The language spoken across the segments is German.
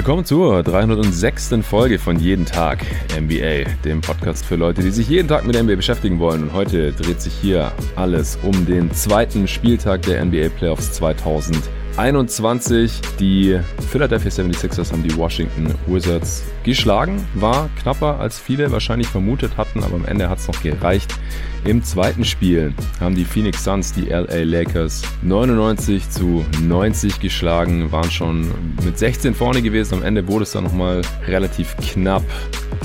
Willkommen zur 306. Folge von Jeden Tag NBA, dem Podcast für Leute, die sich jeden Tag mit NBA beschäftigen wollen. Und heute dreht sich hier alles um den zweiten Spieltag der NBA Playoffs 2021. Die Philadelphia 76ers haben die Washington Wizards geschlagen. War knapper, als viele wahrscheinlich vermutet hatten, aber am Ende hat es noch gereicht. Im zweiten Spiel haben die Phoenix Suns die LA Lakers 99 zu 90 geschlagen, waren schon mit 16 vorne gewesen. Am Ende wurde es dann nochmal relativ knapp.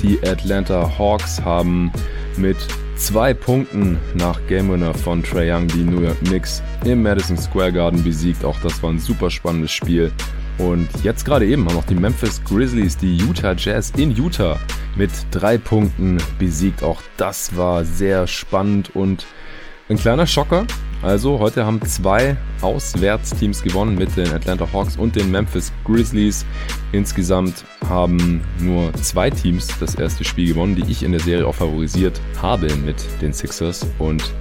Die Atlanta Hawks haben mit zwei Punkten nach Game Winner von Trae Young die New York Knicks im Madison Square Garden besiegt. Auch das war ein super spannendes Spiel. Und jetzt gerade eben haben auch die Memphis Grizzlies die Utah Jazz in Utah mit drei Punkten besiegt. Auch das war sehr spannend und ein kleiner Schocker. Also heute haben zwei Auswärtsteams gewonnen mit den Atlanta Hawks und den Memphis Grizzlies. Insgesamt haben nur zwei Teams das erste Spiel gewonnen, die ich in der Serie auch favorisiert habe mit den Sixers und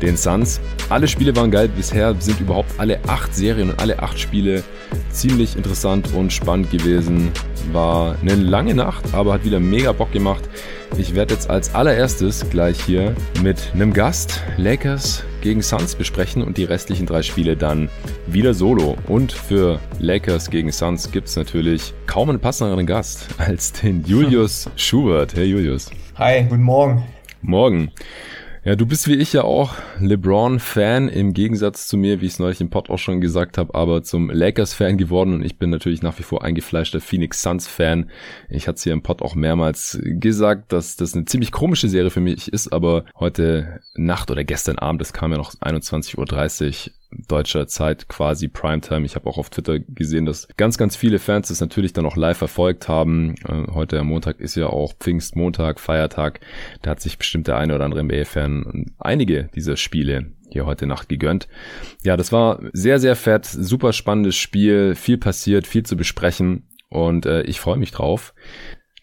den Suns. Alle Spiele waren geil. Bisher sind überhaupt alle acht Serien und alle acht Spiele ziemlich interessant und spannend gewesen. War eine lange Nacht, aber hat wieder mega Bock gemacht. Ich werde jetzt als allererstes gleich hier mit einem Gast Lakers gegen Suns besprechen und die restlichen drei Spiele dann wieder solo. Und für Lakers gegen Suns gibt es natürlich kaum einen passenderen Gast als den Julius Schubert. Hey Julius. Hi, guten Morgen. Morgen. Ja, du bist wie ich ja auch LeBron-Fan, im Gegensatz zu mir, wie ich es neulich im Pod auch schon gesagt habe, aber zum Lakers-Fan geworden und ich bin natürlich nach wie vor eingefleischter Phoenix Suns-Fan. Ich hatte es hier im Pod auch mehrmals gesagt, dass das eine ziemlich komische Serie für mich ist, aber heute Nacht oder gestern Abend, das kam ja noch 21.30 Uhr, deutscher Zeit quasi Primetime. Ich habe auch auf Twitter gesehen, dass ganz, ganz viele Fans das natürlich dann auch live verfolgt haben. Äh, heute am Montag ist ja auch Pfingstmontag, Feiertag. Da hat sich bestimmt der eine oder andere NBA-Fan einige dieser Spiele hier heute Nacht gegönnt. Ja, das war sehr, sehr fett, super spannendes Spiel, viel passiert, viel zu besprechen und äh, ich freue mich drauf.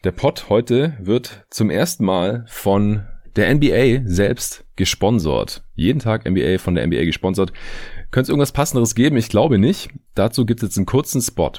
Der Pod heute wird zum ersten Mal von der NBA selbst gesponsert. Jeden Tag NBA von der NBA gesponsert. Könnte es irgendwas Passenderes geben? Ich glaube nicht. Dazu gibt es jetzt einen kurzen Spot.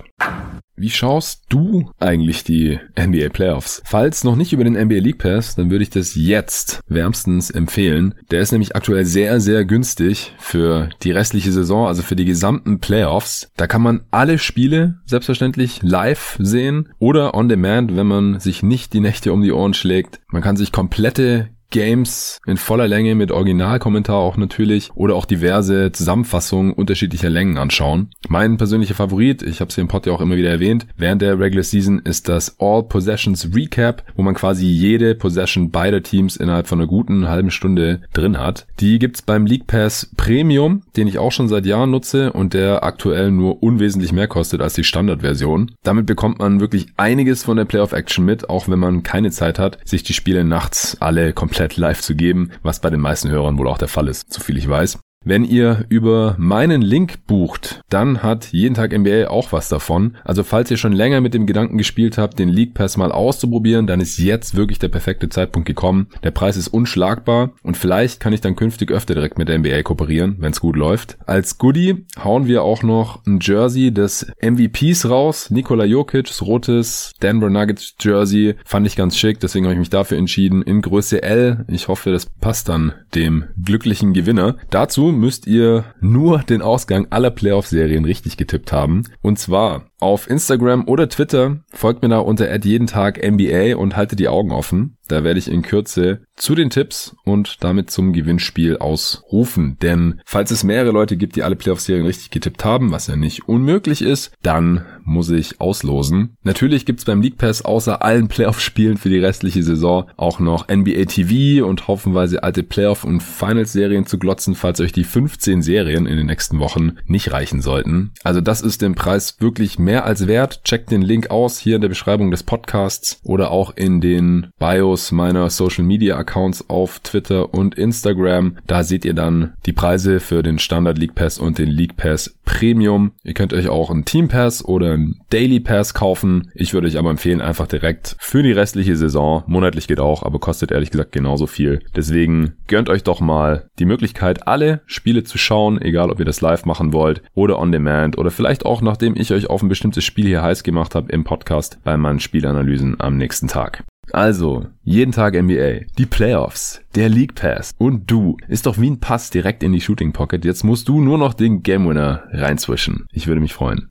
Wie schaust du eigentlich die NBA Playoffs? Falls noch nicht über den NBA League Pass, dann würde ich das jetzt wärmstens empfehlen. Der ist nämlich aktuell sehr, sehr günstig für die restliche Saison, also für die gesamten Playoffs. Da kann man alle Spiele selbstverständlich live sehen oder on demand, wenn man sich nicht die Nächte um die Ohren schlägt. Man kann sich komplette Games in voller Länge mit Originalkommentar auch natürlich oder auch diverse Zusammenfassungen unterschiedlicher Längen anschauen. Mein persönlicher Favorit, ich habe es hier im Pod ja auch immer wieder erwähnt, während der Regular Season ist das All Possessions Recap, wo man quasi jede Possession beider Teams innerhalb von einer guten halben Stunde drin hat. Die gibt's beim League Pass Premium, den ich auch schon seit Jahren nutze und der aktuell nur unwesentlich mehr kostet als die Standardversion. Damit bekommt man wirklich einiges von der Playoff Action mit, auch wenn man keine Zeit hat, sich die Spiele nachts alle komplett komplett live zu geben, was bei den meisten Hörern wohl auch der Fall ist, so viel ich weiß. Wenn ihr über meinen Link bucht, dann hat jeden Tag NBA auch was davon. Also falls ihr schon länger mit dem Gedanken gespielt habt, den League Pass mal auszuprobieren, dann ist jetzt wirklich der perfekte Zeitpunkt gekommen. Der Preis ist unschlagbar und vielleicht kann ich dann künftig öfter direkt mit der NBA kooperieren, wenn es gut läuft. Als Goodie hauen wir auch noch ein Jersey des MVPs raus. Nikola Jokic, rotes Denver Nuggets Jersey. Fand ich ganz schick, deswegen habe ich mich dafür entschieden in Größe L. Ich hoffe, das passt dann dem glücklichen Gewinner. Dazu müsst ihr nur den Ausgang aller Playoff-Serien richtig getippt haben. Und zwar auf Instagram oder Twitter folgt mir da unter jeden Tag NBA und haltet die Augen offen. Da werde ich in Kürze zu den Tipps und damit zum Gewinnspiel ausrufen. Denn falls es mehrere Leute gibt, die alle Playoff-Serien richtig getippt haben, was ja nicht unmöglich ist, dann muss ich auslosen. Natürlich gibt's beim League Pass außer allen Playoff-Spielen für die restliche Saison auch noch NBA TV und haufenweise alte Playoff- und Finals-Serien zu glotzen, falls euch die 15 Serien in den nächsten Wochen nicht reichen sollten. Also das ist den Preis wirklich mehr als wert. Checkt den Link aus hier in der Beschreibung des Podcasts oder auch in den Bios meiner Social Media Accounts auf Twitter und Instagram. Da seht ihr dann die Preise für den Standard League Pass und den League Pass Premium. Ihr könnt euch auch einen Team Pass oder einen Daily Pass kaufen. Ich würde euch aber empfehlen, einfach direkt für die restliche Saison. Monatlich geht auch, aber kostet ehrlich gesagt genauso viel. Deswegen gönnt euch doch mal die Möglichkeit, alle Spiele zu schauen, egal ob ihr das live machen wollt oder on demand oder vielleicht auch nachdem ich euch auf ein bestimmtes Spiel hier heiß gemacht habe im Podcast bei meinen Spielanalysen am nächsten Tag. Also, jeden Tag NBA, die Playoffs, der League Pass und du ist doch wie ein Pass direkt in die Shooting Pocket. Jetzt musst du nur noch den Game Winner reinzwischen. Ich würde mich freuen.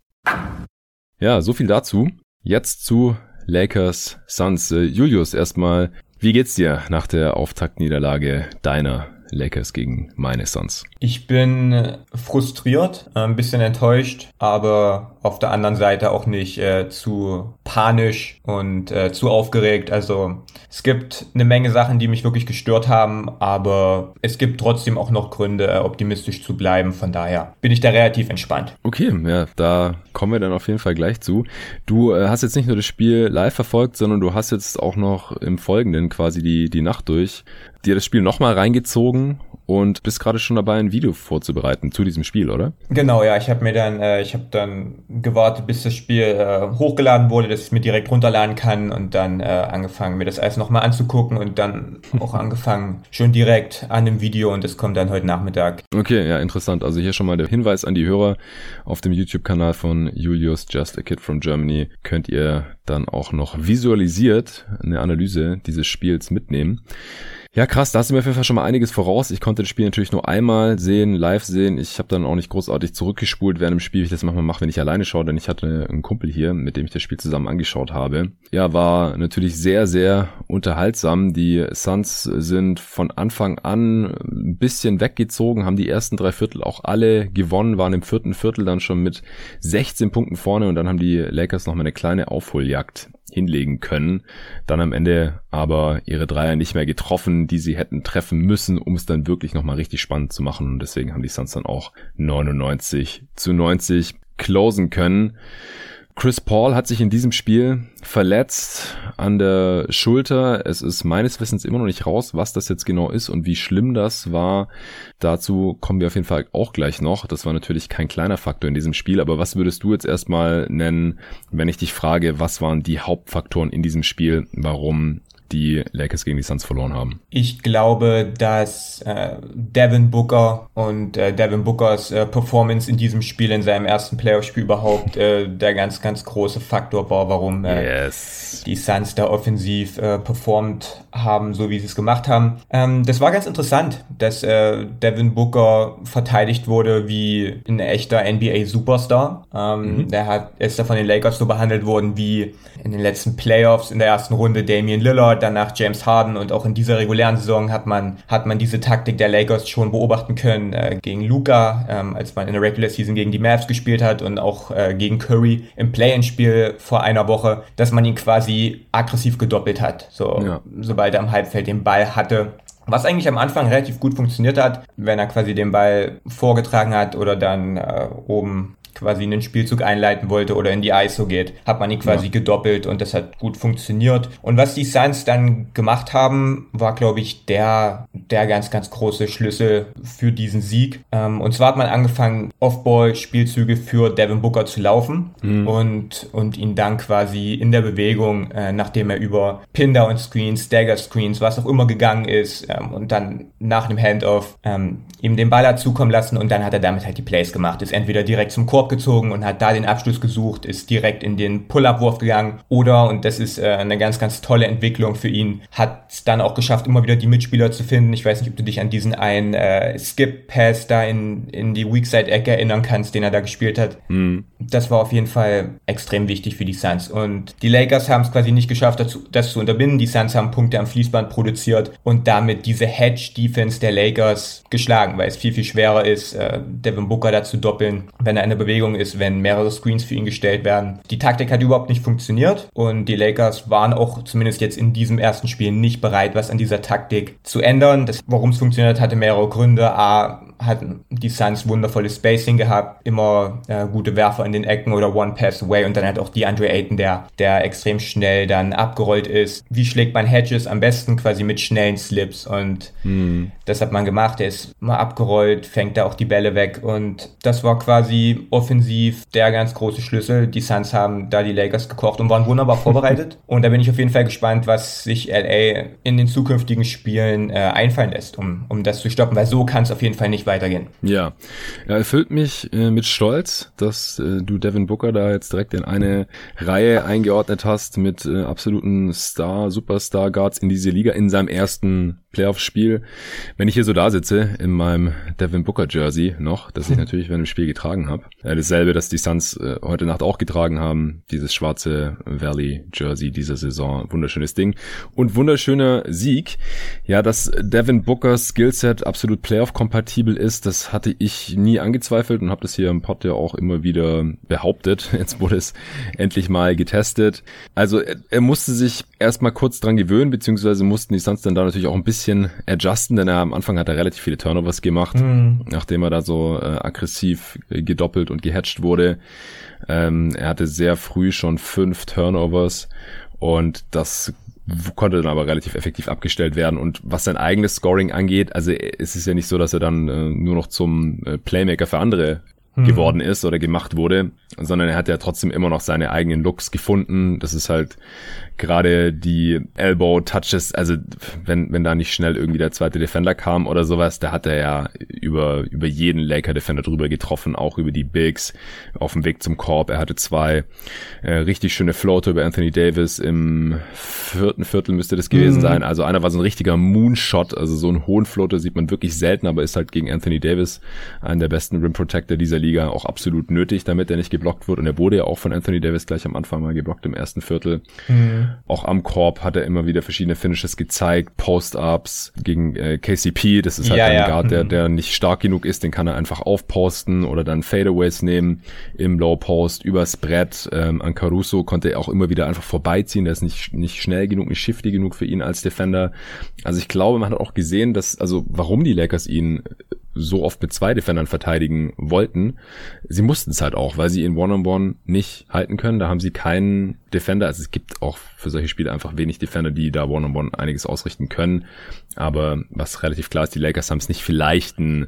Ja, so viel dazu. Jetzt zu Lakers Suns. Äh, Julius, erstmal, wie geht's dir nach der Auftaktniederlage deiner Lakers gegen meine Suns? Ich bin frustriert, äh, ein bisschen enttäuscht, aber auf der anderen Seite auch nicht äh, zu panisch und äh, zu aufgeregt. Also es gibt eine Menge Sachen, die mich wirklich gestört haben, aber es gibt trotzdem auch noch Gründe, äh, optimistisch zu bleiben. Von daher bin ich da relativ entspannt. Okay, ja, da kommen wir dann auf jeden Fall gleich zu. Du äh, hast jetzt nicht nur das Spiel live verfolgt, sondern du hast jetzt auch noch im Folgenden quasi die, die Nacht durch dir das Spiel nochmal reingezogen und bist gerade schon dabei, ein Video vorzubereiten zu diesem Spiel, oder? Genau, ja. Ich habe mir dann, äh, ich habe dann gewartet, bis das Spiel äh, hochgeladen wurde, dass ich es mir direkt runterladen kann und dann äh, angefangen, mir das alles nochmal anzugucken und dann auch angefangen, schon direkt an dem Video und das kommt dann heute Nachmittag. Okay, ja, interessant. Also hier schon mal der Hinweis an die Hörer auf dem YouTube-Kanal von Julius Just a Kid from Germany könnt ihr dann auch noch visualisiert eine Analyse dieses Spiels mitnehmen. Ja, krass, da hast du mir auf jeden Fall schon mal einiges voraus. Ich konnte das Spiel natürlich nur einmal sehen, live sehen. Ich habe dann auch nicht großartig zurückgespult während dem Spiel, wie ich das manchmal mache, wenn ich alleine schaue, denn ich hatte einen Kumpel hier, mit dem ich das Spiel zusammen angeschaut habe. Ja, war natürlich sehr, sehr unterhaltsam. Die Suns sind von Anfang an ein bisschen weggezogen, haben die ersten drei Viertel auch alle gewonnen, waren im vierten Viertel dann schon mit 16 Punkten vorne und dann haben die Lakers noch mal eine kleine Aufholjagd hinlegen können. Dann am Ende aber ihre Dreier nicht mehr getroffen, die sie hätten treffen müssen, um es dann wirklich nochmal richtig spannend zu machen. Und deswegen haben die Suns dann auch 99 zu 90 closen können. Chris Paul hat sich in diesem Spiel verletzt an der Schulter. Es ist meines Wissens immer noch nicht raus, was das jetzt genau ist und wie schlimm das war. Dazu kommen wir auf jeden Fall auch gleich noch. Das war natürlich kein kleiner Faktor in diesem Spiel, aber was würdest du jetzt erstmal nennen, wenn ich dich frage, was waren die Hauptfaktoren in diesem Spiel, warum die Lakers gegen die Suns verloren haben? Ich glaube, dass äh, Devin Booker und äh, Devin Bookers äh, Performance in diesem Spiel, in seinem ersten Playoff-Spiel überhaupt, äh, der ganz, ganz große Faktor war, warum äh, yes. die Suns da offensiv äh, performt haben, so wie sie es gemacht haben. Ähm, das war ganz interessant, dass Devin Booker verteidigt wurde wie ein echter NBA-Superstar. Ähm, mhm. Der hat, ist da von den Lakers so behandelt worden wie in den letzten Playoffs in der ersten Runde Damian Lillard danach James Harden und auch in dieser regulären Saison hat man, hat man diese Taktik der Lakers schon beobachten können äh, gegen Luca, ähm, als man in der Regular Season gegen die Mavs gespielt hat und auch äh, gegen Curry im Play-in-Spiel vor einer Woche, dass man ihn quasi aggressiv gedoppelt hat, so, ja. sobald er am Halbfeld den Ball hatte. Was eigentlich am Anfang relativ gut funktioniert hat, wenn er quasi den Ball vorgetragen hat oder dann äh, oben quasi einen Spielzug einleiten wollte oder in die ISO geht, hat man ihn quasi ja. gedoppelt und das hat gut funktioniert. Und was die Suns dann gemacht haben, war, glaube ich, der, der ganz, ganz große Schlüssel für diesen Sieg. Ähm, und zwar hat man angefangen, Off-Ball-Spielzüge für Devin Booker zu laufen mhm. und, und ihn dann quasi in der Bewegung, äh, nachdem er über Pin-Down-Screens, Dagger-Screens, was auch immer gegangen ist ähm, und dann nach dem Handoff ähm, ihm den Ball hat zukommen lassen und dann hat er damit halt die Plays gemacht. Ist entweder direkt zum Korb gezogen und hat da den Abschluss gesucht, ist direkt in den Pull-Up-Wurf gegangen oder, und das ist äh, eine ganz, ganz tolle Entwicklung für ihn, hat es dann auch geschafft, immer wieder die Mitspieler zu finden. Ich weiß nicht, ob du dich an diesen einen äh, Skip-Pass da in, in die Weakside-Ecke erinnern kannst, den er da gespielt hat. Mhm. Das war auf jeden Fall extrem wichtig für die Suns. Und die Lakers haben es quasi nicht geschafft, dazu, das zu unterbinden. Die Suns haben Punkte am Fließband produziert und damit diese Hedge-Defense der Lakers geschlagen, weil es viel, viel schwerer ist, äh, Devin Booker da zu doppeln, wenn er eine Bewegung Bewegung ist, wenn mehrere Screens für ihn gestellt werden. Die Taktik hat überhaupt nicht funktioniert und die Lakers waren auch zumindest jetzt in diesem ersten Spiel nicht bereit, was an dieser Taktik zu ändern. Warum es funktioniert, hatte mehrere Gründe. A, hatten die Suns wundervolles Spacing gehabt, immer äh, gute Werfer in den Ecken oder One Pass Away und dann hat auch die Andre Ayton, der, der extrem schnell dann abgerollt ist. Wie schlägt man Hedges am besten? Quasi mit schnellen Slips und mhm. das hat man gemacht. Er ist mal abgerollt, fängt da auch die Bälle weg und das war quasi offensiv der ganz große Schlüssel. Die Suns haben da die Lakers gekocht und waren wunderbar vorbereitet. Und da bin ich auf jeden Fall gespannt, was sich LA in den zukünftigen Spielen äh, einfallen lässt, um, um das zu stoppen, weil so kann es auf jeden Fall nicht weitergehen. Ja, er erfüllt mich äh, mit Stolz, dass äh, du Devin Booker da jetzt direkt in eine Reihe eingeordnet hast mit äh, absoluten Star, Superstar Guards in diese Liga in seinem ersten Playoff-Spiel. Wenn ich hier so da sitze in meinem Devin Booker Jersey noch, das ich natürlich während dem Spiel getragen habe. Dasselbe, das die Suns äh, heute Nacht auch getragen haben. Dieses schwarze Valley Jersey dieser Saison. Wunderschönes Ding. Und wunderschöner Sieg. Ja, dass Devin Bookers Skillset absolut Playoff-kompatibel ist, das hatte ich nie angezweifelt und habe das hier im Pod ja auch immer wieder behauptet. Jetzt wurde es endlich mal getestet. Also er, er musste sich erstmal kurz dran gewöhnen, beziehungsweise mussten die Suns dann da natürlich auch ein bisschen adjusten, denn er am Anfang hat er relativ viele Turnovers gemacht, mhm. nachdem er da so äh, aggressiv gedoppelt und gehatcht wurde. Ähm, er hatte sehr früh schon fünf Turnovers und das konnte dann aber relativ effektiv abgestellt werden. Und was sein eigenes Scoring angeht, also es ist ja nicht so, dass er dann äh, nur noch zum äh, Playmaker für andere hm. geworden ist oder gemacht wurde, sondern er hat ja trotzdem immer noch seine eigenen Looks gefunden. Das ist halt gerade die Elbow Touches, also wenn, wenn da nicht schnell irgendwie der zweite Defender kam oder sowas, da hat er ja über, über jeden Laker Defender drüber getroffen, auch über die Bigs auf dem Weg zum Korb. Er hatte zwei äh, richtig schöne Floater über Anthony Davis im vierten Viertel müsste das gewesen mhm. sein. Also einer war so ein richtiger Moonshot, also so einen hohen Floater sieht man wirklich selten, aber ist halt gegen Anthony Davis einen der besten Rim Protector dieser Liga auch absolut nötig, damit er nicht geblockt wird. Und er wurde ja auch von Anthony Davis gleich am Anfang mal geblockt im ersten Viertel. Mhm. Auch am Korb hat er immer wieder verschiedene Finishes gezeigt, Post-Ups gegen äh, KCP, das ist halt ja, ein ja. Guard, der, mhm. der nicht stark genug ist, den kann er einfach aufposten oder dann Fadeaways nehmen im Low Post, übers Brett. Ähm, an Caruso konnte er auch immer wieder einfach vorbeiziehen, der ist nicht, nicht schnell genug, nicht shifty genug für ihn als Defender. Also ich glaube, man hat auch gesehen, dass, also warum die Lakers ihn so oft mit zwei Defendern verteidigen wollten. Sie mussten es halt auch, weil sie ihn One-on-One -on -one nicht halten können. Da haben sie keinen Defender. Also es gibt auch für solche Spiele einfach wenig Defender, die da One-on-One -on -one einiges ausrichten können. Aber was relativ klar ist, die Lakers haben es nicht vielleicht ein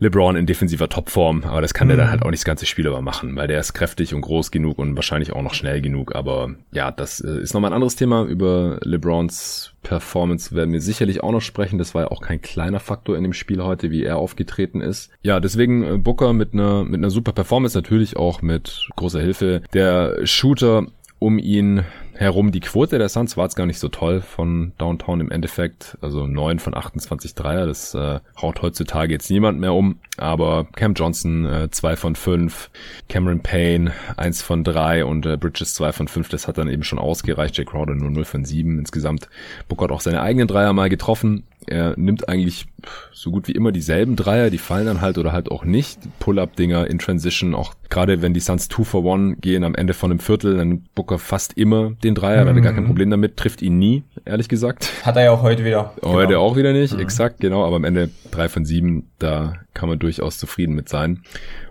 LeBron in defensiver Topform, aber das kann mhm. der dann mhm. halt auch nicht das ganze Spiel über machen, weil der ist kräftig und groß genug und wahrscheinlich auch noch schnell genug. Aber ja, das äh, ist nochmal ein anderes Thema. Über LeBrons Performance werden wir sicherlich auch noch sprechen. Das war ja auch kein kleiner Faktor in dem Spiel heute, wie er aufgetreten ist. Ja, deswegen äh, Booker mit einer mit einer super Performance, natürlich auch mit großer Hilfe. Der Shooter um ihn herum. Die Quote der Suns war jetzt gar nicht so toll von Downtown im Endeffekt. Also neun von 28 Dreier, das äh, haut heutzutage jetzt niemand mehr um. Aber Cam Johnson äh, zwei von fünf, Cameron Payne eins von drei und äh, Bridges zwei von fünf. Das hat dann eben schon ausgereicht. Jake Crowder nur 0 von sieben. Insgesamt Booker hat auch seine eigenen Dreier mal getroffen. Er nimmt eigentlich so gut wie immer dieselben Dreier, die fallen dann halt oder halt auch nicht. Pull-up-Dinger in Transition, auch gerade wenn die Suns 2 for 1 gehen am Ende von einem Viertel, dann Booker fast immer den Dreier, mhm. hat er gar kein mhm. Problem damit, trifft ihn nie, ehrlich gesagt. Hat er ja auch heute wieder. Heute genau. auch wieder nicht, mhm. exakt, genau, aber am Ende drei von sieben, da kann man durchaus zufrieden mit sein.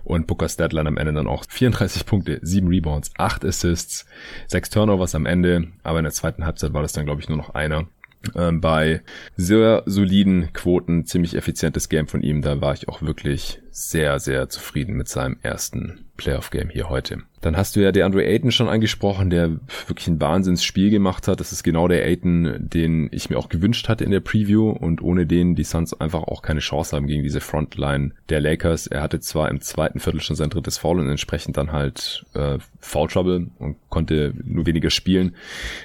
Und Booker Statline am Ende dann auch 34 Punkte, 7 Rebounds, 8 Assists, 6 Turnovers am Ende, aber in der zweiten Halbzeit war das dann, glaube ich, nur noch einer ähm, bei sehr soliden Quoten, ziemlich effizientes Game von ihm. Da war ich auch wirklich sehr, sehr zufrieden mit seinem ersten Playoff-Game hier heute. Dann hast du ja DeAndre Ayton schon angesprochen, der wirklich ein Wahnsinnsspiel gemacht hat. Das ist genau der Ayton, den ich mir auch gewünscht hatte in der Preview und ohne den die Suns einfach auch keine Chance haben gegen diese Frontline der Lakers. Er hatte zwar im zweiten Viertel schon sein drittes Foul und entsprechend dann halt äh, Foul Trouble und konnte nur weniger spielen,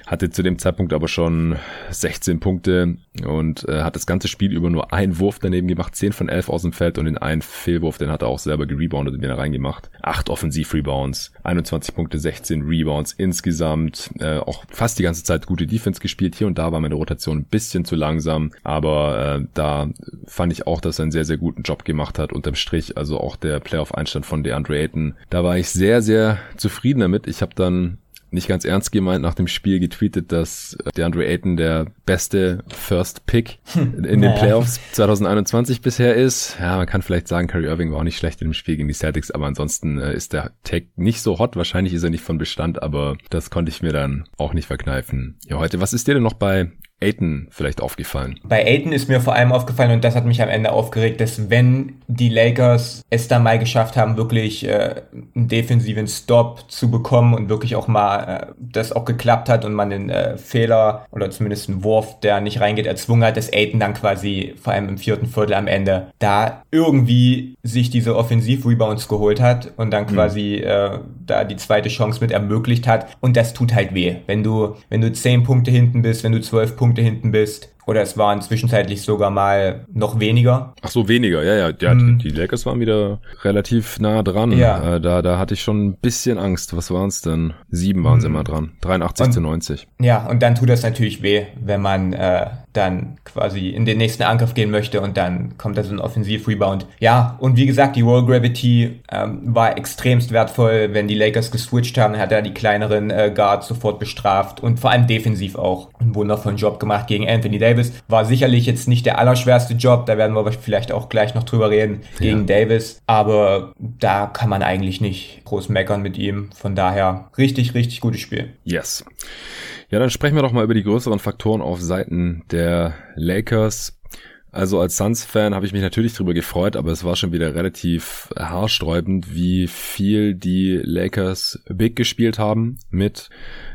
hatte zu dem Zeitpunkt aber schon 16 Punkte und äh, hat das ganze Spiel über nur einen Wurf daneben gemacht, 10 von 11 aus dem Feld und den einen Fehlwurf, den hat er auch selber gereboundet und wieder reingemacht. Acht Offensiv-Rebounds, 21 Punkte, 16 Rebounds insgesamt. Äh, auch fast die ganze Zeit gute Defense gespielt. Hier und da war meine Rotation ein bisschen zu langsam, aber äh, da fand ich auch, dass er einen sehr, sehr guten Job gemacht hat unterm Strich. Also auch der Playoff-Einstand von DeAndre Ayton. Da war ich sehr, sehr zufrieden damit. Ich habe dann nicht ganz ernst gemeint nach dem Spiel getweetet, dass DeAndre Ayton der beste First Pick hm. in den Playoffs 2021 bisher ist. Ja, man kann vielleicht sagen, Kyrie Irving war auch nicht schlecht in dem Spiel gegen die Celtics, aber ansonsten äh, ist der Tag nicht so hot. Wahrscheinlich ist er nicht von Bestand, aber das konnte ich mir dann auch nicht verkneifen. Ja, heute, was ist dir denn noch bei Aiton vielleicht aufgefallen? Bei Aiton ist mir vor allem aufgefallen und das hat mich am Ende aufgeregt, dass wenn die Lakers es dann mal geschafft haben, wirklich äh, einen defensiven Stop zu bekommen und wirklich auch mal äh, das auch geklappt hat und man den äh, Fehler oder zumindest einen Wurf, der nicht reingeht, erzwungen hat, dass Aiton dann quasi vor allem im vierten Viertel am Ende da irgendwie sich diese Offensiv-Rebounds geholt hat und dann mhm. quasi mhm. äh, da die zweite Chance mit ermöglicht hat und das tut halt weh, wenn du wenn du zehn Punkte hinten bist, wenn du zwölf Punkte hinten bist oder es waren zwischenzeitlich sogar mal noch weniger. Ach so, weniger, ja, ja. ja hm. Die Lakers waren wieder relativ nah dran. Ja. Äh, da, da hatte ich schon ein bisschen Angst. Was waren es denn? Sieben waren hm. sie immer dran. 83 und, zu 90. Ja, und dann tut das natürlich weh, wenn man äh, dann quasi in den nächsten Angriff gehen möchte und dann kommt da so ein Offensiv-Rebound. Ja, und wie gesagt, die Roll Gravity ähm, war extremst wertvoll, wenn die Lakers geswitcht haben, hat er die kleineren äh, Guards sofort bestraft und vor allem defensiv auch einen wundervollen Job gemacht gegen Anthony Davis. War sicherlich jetzt nicht der allerschwerste Job, da werden wir vielleicht auch gleich noch drüber reden, gegen ja. Davis, aber da kann man eigentlich nicht groß meckern mit ihm. Von daher richtig, richtig gutes Spiel. Yes. Ja, dann sprechen wir doch mal über die größeren Faktoren auf Seiten der Lakers. Also als Suns-Fan habe ich mich natürlich darüber gefreut, aber es war schon wieder relativ haarsträubend, wie viel die Lakers Big gespielt haben mit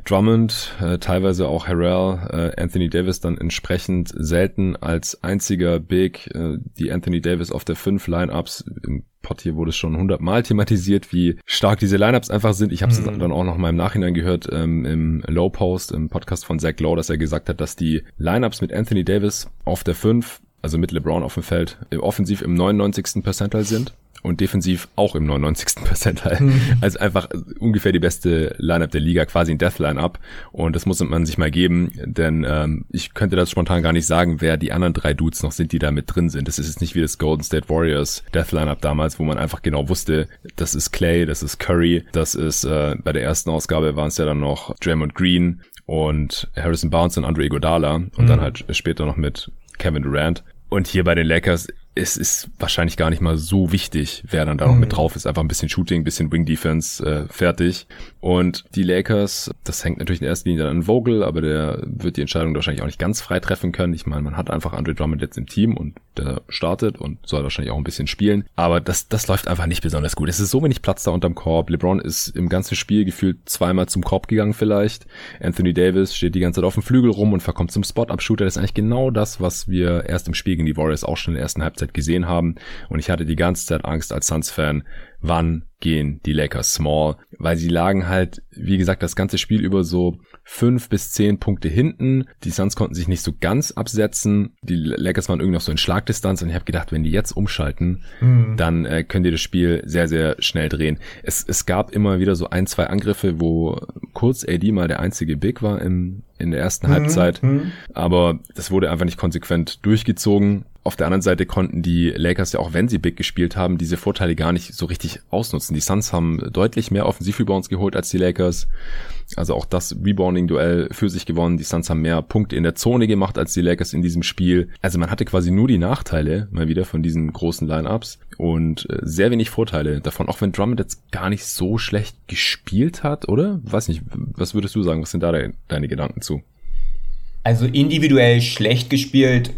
Drummond, äh, teilweise auch Harrell, äh, Anthony Davis dann entsprechend selten als einziger Big, äh, die Anthony Davis auf der 5 Lineups im Pod hier wurde es schon hundertmal thematisiert, wie stark diese Lineups einfach sind. Ich habe es mhm. dann auch noch mal im Nachhinein gehört ähm, im Low Post, im Podcast von Zach Lowe, dass er gesagt hat, dass die Lineups mit Anthony Davis auf der 5, also mit LeBron auf dem Feld, offensiv im 99. Percentile sind und defensiv auch im 99. Percentile. Mhm. Also einfach ungefähr die beste Lineup der Liga, quasi ein Death Lineup. Und das muss man sich mal geben, denn ähm, ich könnte das spontan gar nicht sagen, wer die anderen drei Dudes noch sind, die da mit drin sind. Das ist jetzt nicht wie das Golden State Warriors Death Lineup damals, wo man einfach genau wusste, das ist Clay, das ist Curry, das ist äh, bei der ersten Ausgabe waren es ja dann noch Draymond Green und Harrison Barnes und Andre Iguodala und mhm. dann halt später noch mit Kevin Durant. Und hier bei den Lakers es ist wahrscheinlich gar nicht mal so wichtig, wer dann da noch mit mhm. drauf ist. Einfach ein bisschen Shooting, ein bisschen Wing Defense, äh, fertig. Und die Lakers, das hängt natürlich in erster Linie an Vogel, aber der wird die Entscheidung wahrscheinlich auch nicht ganz frei treffen können. Ich meine, man hat einfach Andre Drummond jetzt im Team und der startet und soll wahrscheinlich auch ein bisschen spielen. Aber das, das läuft einfach nicht besonders gut. Es ist so wenig Platz da unterm Korb. LeBron ist im ganzen Spiel gefühlt zweimal zum Korb gegangen vielleicht. Anthony Davis steht die ganze Zeit auf dem Flügel rum und verkommt zum Spot-Up-Shooter. Das ist eigentlich genau das, was wir erst im Spiel gegen die Warriors auch schon in der ersten Halbzeit Halbzeit gesehen haben. Und ich hatte die ganze Zeit Angst als Suns-Fan, wann gehen die Lakers small, weil sie lagen halt, wie gesagt, das ganze Spiel über so fünf bis zehn Punkte hinten. Die Suns konnten sich nicht so ganz absetzen. Die Lakers waren irgendwie noch so in Schlagdistanz und ich habe gedacht, wenn die jetzt umschalten, mhm. dann äh, können die das Spiel sehr, sehr schnell drehen. Es, es gab immer wieder so ein, zwei Angriffe, wo kurz AD mal der einzige Big war im, in der ersten mhm. Halbzeit, mhm. aber das wurde einfach nicht konsequent durchgezogen. Auf der anderen Seite konnten die Lakers ja auch, wenn sie Big gespielt haben, diese Vorteile gar nicht so richtig ausnutzen. Die Suns haben deutlich mehr Offensivrebounds geholt als die Lakers. Also auch das Rebounding-Duell für sich gewonnen. Die Suns haben mehr Punkte in der Zone gemacht als die Lakers in diesem Spiel. Also man hatte quasi nur die Nachteile mal wieder von diesen großen Lineups und äh, sehr wenig Vorteile davon. Auch wenn Drummond jetzt gar nicht so schlecht gespielt hat, oder? Weiß nicht, was würdest du sagen? Was sind da deine Gedanken zu? Also individuell schlecht gespielt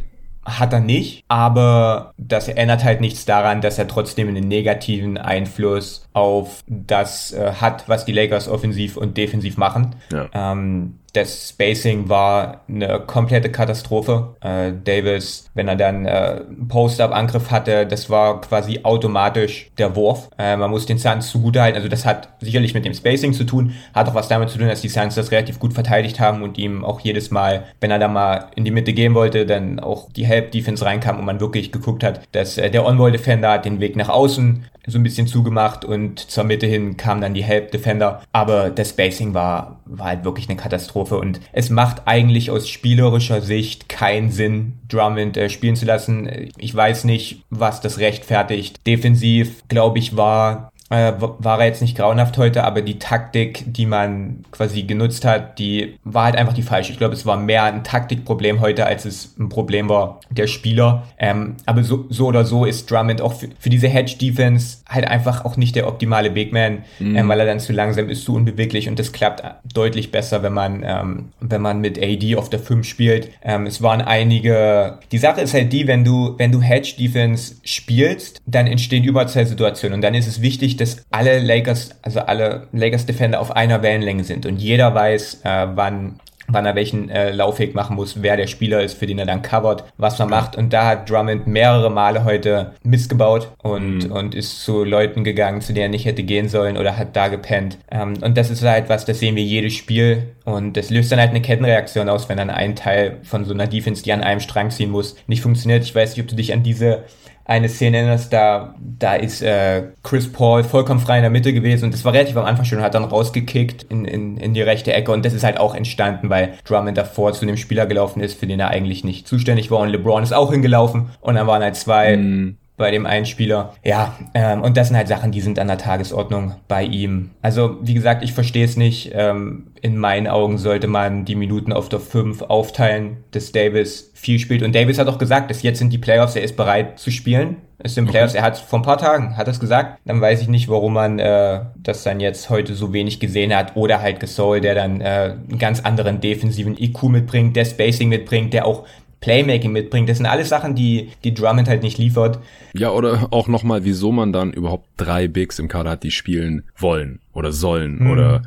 hat er nicht, aber das ändert halt nichts daran, dass er trotzdem einen negativen Einfluss auf das äh, hat, was die Lakers offensiv und defensiv machen. Ja. Ähm, das Spacing war eine komplette Katastrophe. Äh, Davis, wenn er dann äh, Post-Up-Angriff hatte, das war quasi automatisch der Wurf. Äh, man muss den Suns zugutehalten. Also das hat sicherlich mit dem Spacing zu tun, hat auch was damit zu tun, dass die Suns das relativ gut verteidigt haben und ihm auch jedes Mal, wenn er da mal in die Mitte gehen wollte, dann auch die Help-Defense reinkam und man wirklich geguckt hat, dass äh, der On-Ball-Defender den Weg nach außen so ein bisschen zugemacht und zur Mitte hin kam dann die Help Defender. Aber das Spacing war, war halt wirklich eine Katastrophe und es macht eigentlich aus spielerischer Sicht keinen Sinn, Drummond äh, spielen zu lassen. Ich weiß nicht, was das rechtfertigt. Defensiv, glaube ich, war äh, war er jetzt nicht grauenhaft heute, aber die Taktik, die man quasi genutzt hat, die war halt einfach die falsche. Ich glaube, es war mehr ein Taktikproblem heute, als es ein Problem war der Spieler. Ähm, aber so, so oder so ist Drummond auch für, für diese Hedge-Defense halt einfach auch nicht der optimale Big Man, mhm. ähm, weil er dann zu langsam ist, zu unbeweglich und das klappt deutlich besser, wenn man, ähm, wenn man mit AD auf der 5 spielt. Ähm, es waren einige, die Sache ist halt die, wenn du, wenn du Hedge-Defense spielst, dann entstehen Überzahlsituationen und dann ist es wichtig, dass alle Lakers, also alle Lakers-Defender auf einer Wellenlänge sind und jeder weiß, äh, wann wann er welchen äh, Laufweg machen muss, wer der Spieler ist, für den er dann covert, was man macht. Und da hat Drummond mehrere Male heute missgebaut und, mhm. und ist zu Leuten gegangen, zu denen er nicht hätte gehen sollen oder hat da gepennt. Ähm, und das ist halt was, das sehen wir jedes Spiel. Und das löst dann halt eine Kettenreaktion aus, wenn dann ein Teil von so einer Defense, die an einem Strang ziehen muss, nicht funktioniert. Ich weiß nicht, ob du dich an diese eine Szene erinnerst, da, da ist äh, Chris Paul vollkommen frei in der Mitte gewesen und das war relativ am Anfang schon und hat dann rausgekickt in, in, in die rechte Ecke und das ist halt auch entstanden, weil Drummond davor zu dem Spieler gelaufen ist, für den er eigentlich nicht zuständig war und LeBron ist auch hingelaufen und dann waren halt zwei mm bei dem einen Spieler. Ja, ähm, und das sind halt Sachen, die sind an der Tagesordnung bei ihm. Also, wie gesagt, ich verstehe es nicht. Ähm, in meinen Augen sollte man die Minuten auf der 5 aufteilen, dass Davis viel spielt. Und Davis hat auch gesagt, dass jetzt sind die Playoffs, er ist bereit zu spielen. Es sind Playoffs, okay. er hat vor ein paar Tagen, hat es gesagt. Dann weiß ich nicht, warum man äh, das dann jetzt heute so wenig gesehen hat. Oder halt Gasol, der dann äh, einen ganz anderen defensiven IQ mitbringt, der Spacing mitbringt, der auch Playmaking mitbringt. Das sind alles Sachen, die, die Drummond halt nicht liefert. Ja, oder auch nochmal, wieso man dann überhaupt drei Bigs im Kader hat, die spielen wollen oder sollen hm. oder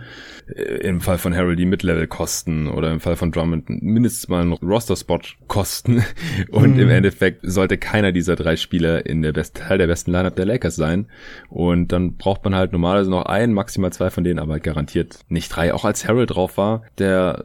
äh, im Fall von Harold die Mid-Level kosten oder im Fall von Drummond mindestens mal einen Roster-Spot kosten und hm. im Endeffekt sollte keiner dieser drei Spieler in der best Teil der besten Lineup der Lakers sein und dann braucht man halt normalerweise noch einen, maximal zwei von denen, aber garantiert nicht drei. Auch als Harold drauf war, der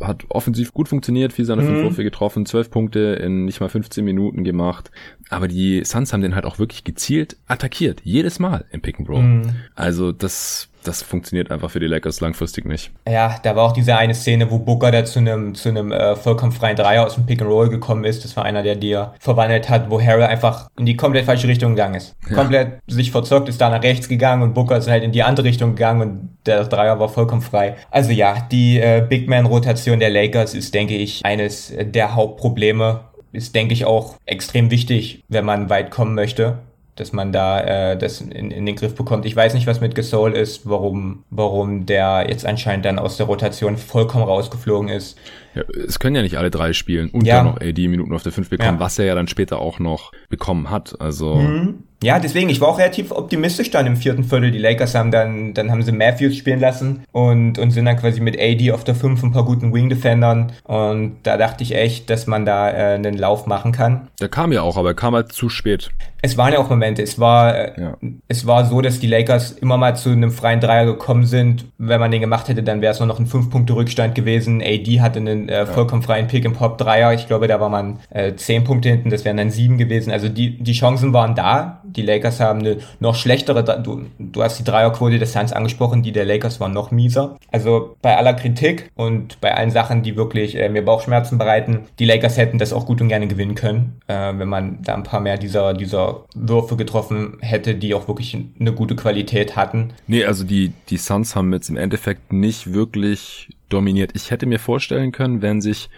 hat offensiv gut funktioniert, viel seiner mhm. fünf Würfe getroffen, zwölf Punkte in nicht mal 15 Minuten gemacht. Aber die Suns haben den halt auch wirklich gezielt attackiert. Jedes Mal im Pick and Roll. Mhm. Also das das funktioniert einfach für die Lakers langfristig nicht. Ja, da war auch diese eine Szene, wo Booker da zu einem zu einem äh, vollkommen freien Dreier aus dem Pick and Roll gekommen ist. Das war einer, der dir verwandelt hat, wo Harry einfach in die komplett falsche Richtung gegangen ist. Ja. Komplett sich verzockt, ist da nach rechts gegangen und Booker ist halt in die andere Richtung gegangen und der Dreier war vollkommen frei. Also ja, die äh, Big Man Rotation der Lakers ist, denke ich, eines der Hauptprobleme ist, denke ich, auch extrem wichtig, wenn man weit kommen möchte dass man da äh, das in, in den Griff bekommt. Ich weiß nicht, was mit Gasol ist, warum, warum der jetzt anscheinend dann aus der Rotation vollkommen rausgeflogen ist. Ja, es können ja nicht alle drei spielen und ja. dann noch AD Minuten auf der 5 bekommen, ja. was er ja dann später auch noch bekommen hat. Also mhm. Ja, deswegen, ich war auch relativ optimistisch dann im vierten Viertel. Die Lakers haben dann, dann haben sie Matthews spielen lassen und, und sind dann quasi mit AD auf der 5 ein paar guten Wing-Defendern. Und da dachte ich echt, dass man da äh, einen Lauf machen kann. Der kam ja auch, aber er kam halt zu spät. Es waren ja auch Momente. Es war, äh, ja. es war so, dass die Lakers immer mal zu einem freien Dreier gekommen sind. Wenn man den gemacht hätte, dann wäre es nur noch ein 5-Punkte-Rückstand gewesen. AD hatte einen äh, vollkommen freien Pick-and-Pop-Dreier. Ich glaube, da war man äh, 10 Punkte hinten. Das wären dann 7 gewesen. Also die, die Chancen waren da die Lakers haben eine noch schlechtere, du, du hast die Dreierquote des Suns angesprochen, die der Lakers waren noch mieser. Also bei aller Kritik und bei allen Sachen, die wirklich äh, mir Bauchschmerzen bereiten, die Lakers hätten das auch gut und gerne gewinnen können, äh, wenn man da ein paar mehr dieser, dieser Würfe getroffen hätte, die auch wirklich eine gute Qualität hatten. Nee, also die, die Suns haben jetzt im Endeffekt nicht wirklich dominiert. Ich hätte mir vorstellen können, wenn sich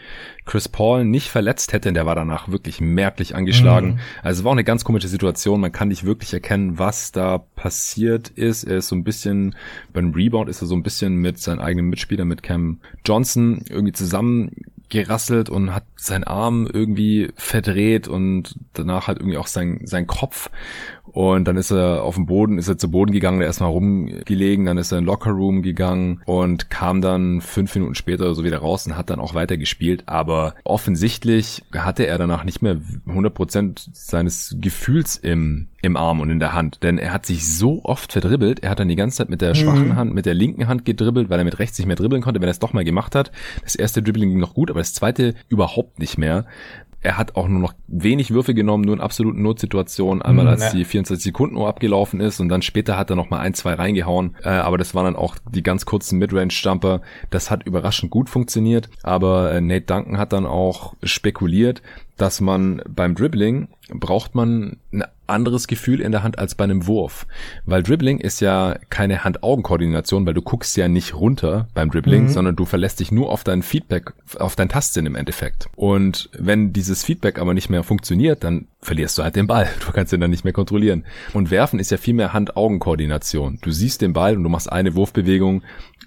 Chris Paul nicht verletzt hätte, der war danach wirklich merklich angeschlagen. Mhm. Also es war auch eine ganz komische Situation. Man kann nicht wirklich erkennen, was da passiert ist. Er ist so ein bisschen, beim Rebound ist er so ein bisschen mit seinem eigenen Mitspieler, mit Cam Johnson irgendwie zusammen gerasselt und hat seinen Arm irgendwie verdreht und danach halt irgendwie auch sein, sein Kopf. Und dann ist er auf dem Boden, ist er zu Boden gegangen, erstmal rumgelegen, dann ist er in den Lockerroom gegangen und kam dann fünf Minuten später so wieder raus und hat dann auch weiter gespielt. Aber offensichtlich hatte er danach nicht mehr 100% seines Gefühls im, im Arm und in der Hand. Denn er hat sich so oft verdribbelt, er hat dann die ganze Zeit mit der schwachen mhm. Hand, mit der linken Hand gedribbelt, weil er mit rechts nicht mehr dribbeln konnte, wenn er es doch mal gemacht hat. Das erste Dribbling ging noch gut, aber das zweite überhaupt nicht mehr er hat auch nur noch wenig Würfe genommen, nur in absoluten Notsituationen. Einmal mhm, als ja. die 24 Sekunden Uhr abgelaufen ist und dann später hat er noch mal ein, zwei reingehauen. Äh, aber das waren dann auch die ganz kurzen Midrange-Jumper. Das hat überraschend gut funktioniert. Aber äh, Nate Duncan hat dann auch spekuliert, dass man beim Dribbling braucht man ein anderes Gefühl in der Hand als bei einem Wurf. Weil Dribbling ist ja keine Hand-Augen-Koordination, weil du guckst ja nicht runter beim Dribbling, mhm. sondern du verlässt dich nur auf dein Feedback, auf dein Tastsinn im Endeffekt. Und wenn dieses Feedback aber nicht mehr funktioniert, dann verlierst du halt den Ball. Du kannst ihn dann nicht mehr kontrollieren. Und Werfen ist ja viel mehr Hand-Augen-Koordination. Du siehst den Ball und du machst eine Wurfbewegung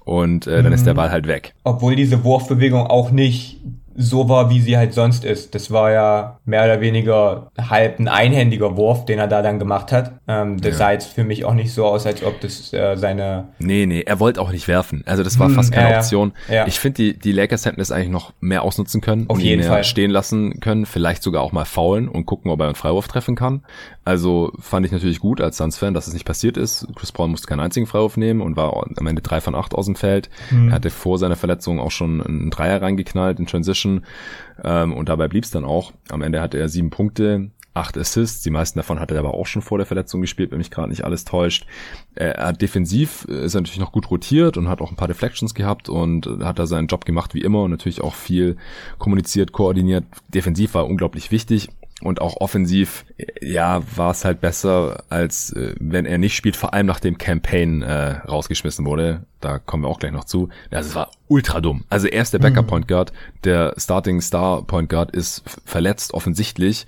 und äh, dann mhm. ist der mhm. Ball halt weg. Obwohl diese Wurfbewegung auch nicht so war, wie sie halt sonst ist. Das war ja mehr oder weniger halb ein einhändiger Wurf, den er da dann gemacht hat. Ähm, das ja. sah jetzt für mich auch nicht so aus, als ob das äh, seine... Nee, nee, er wollte auch nicht werfen. Also das war hm, fast keine ja, Option. Ja. Ich finde, die, die Lakers hätten das eigentlich noch mehr ausnutzen können. Auf jeden Fall. stehen lassen können, vielleicht sogar auch mal faulen und gucken, ob er einen Freiwurf treffen kann. Also fand ich natürlich gut als Suns-Fan, dass es nicht passiert ist. Chris Paul musste keinen einzigen Freiwurf nehmen und war am Ende drei von acht aus dem Feld. Hm. Er hatte vor seiner Verletzung auch schon einen Dreier reingeknallt in Transition ähm, und dabei blieb es dann auch. Am Ende hatte er sieben Punkte, acht Assists. Die meisten davon hat er aber auch schon vor der Verletzung gespielt, wenn mich gerade nicht alles täuscht. Er hat defensiv äh, ist er natürlich noch gut rotiert und hat auch ein paar Deflections gehabt und hat da seinen Job gemacht wie immer und natürlich auch viel kommuniziert, koordiniert. Defensiv war unglaublich wichtig. Und auch offensiv, ja, war es halt besser, als äh, wenn er nicht spielt, vor allem nachdem Campaign äh, rausgeschmissen wurde. Da kommen wir auch gleich noch zu. Also es war ultra dumm. Also er ist der Backup Point Guard, der Starting Star Point Guard ist verletzt offensichtlich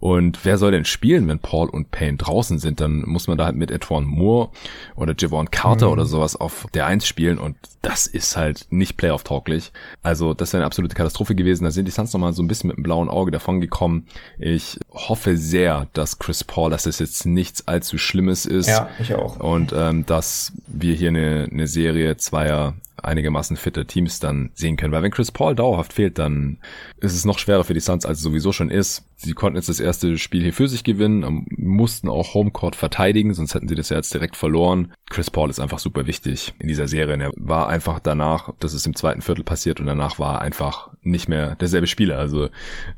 und wer soll denn spielen, wenn Paul und Payne draußen sind? Dann muss man da halt mit Edwin Moore oder Javon Carter mhm. oder sowas auf der Eins spielen und das ist halt nicht Playoff-tauglich. Also das wäre eine absolute Katastrophe gewesen. Da sind die Suns nochmal so ein bisschen mit dem blauen Auge davon gekommen. Ich hoffe sehr, dass Chris Paul, dass es jetzt nichts allzu Schlimmes ist. Ja, ich auch. Und ähm, dass wir hier eine, eine Serie zweier einigermaßen fitte Teams dann sehen können. Weil wenn Chris Paul dauerhaft fehlt, dann ist es noch schwerer für die Suns, als es sowieso schon ist. Sie konnten jetzt das erste Spiel hier für sich gewinnen, mussten auch Homecourt verteidigen, sonst hätten sie das ja jetzt direkt verloren. Chris Paul ist einfach super wichtig in dieser Serie. Er war einfach danach, das ist im zweiten Viertel passiert und danach war er einfach nicht mehr derselbe Spieler. Also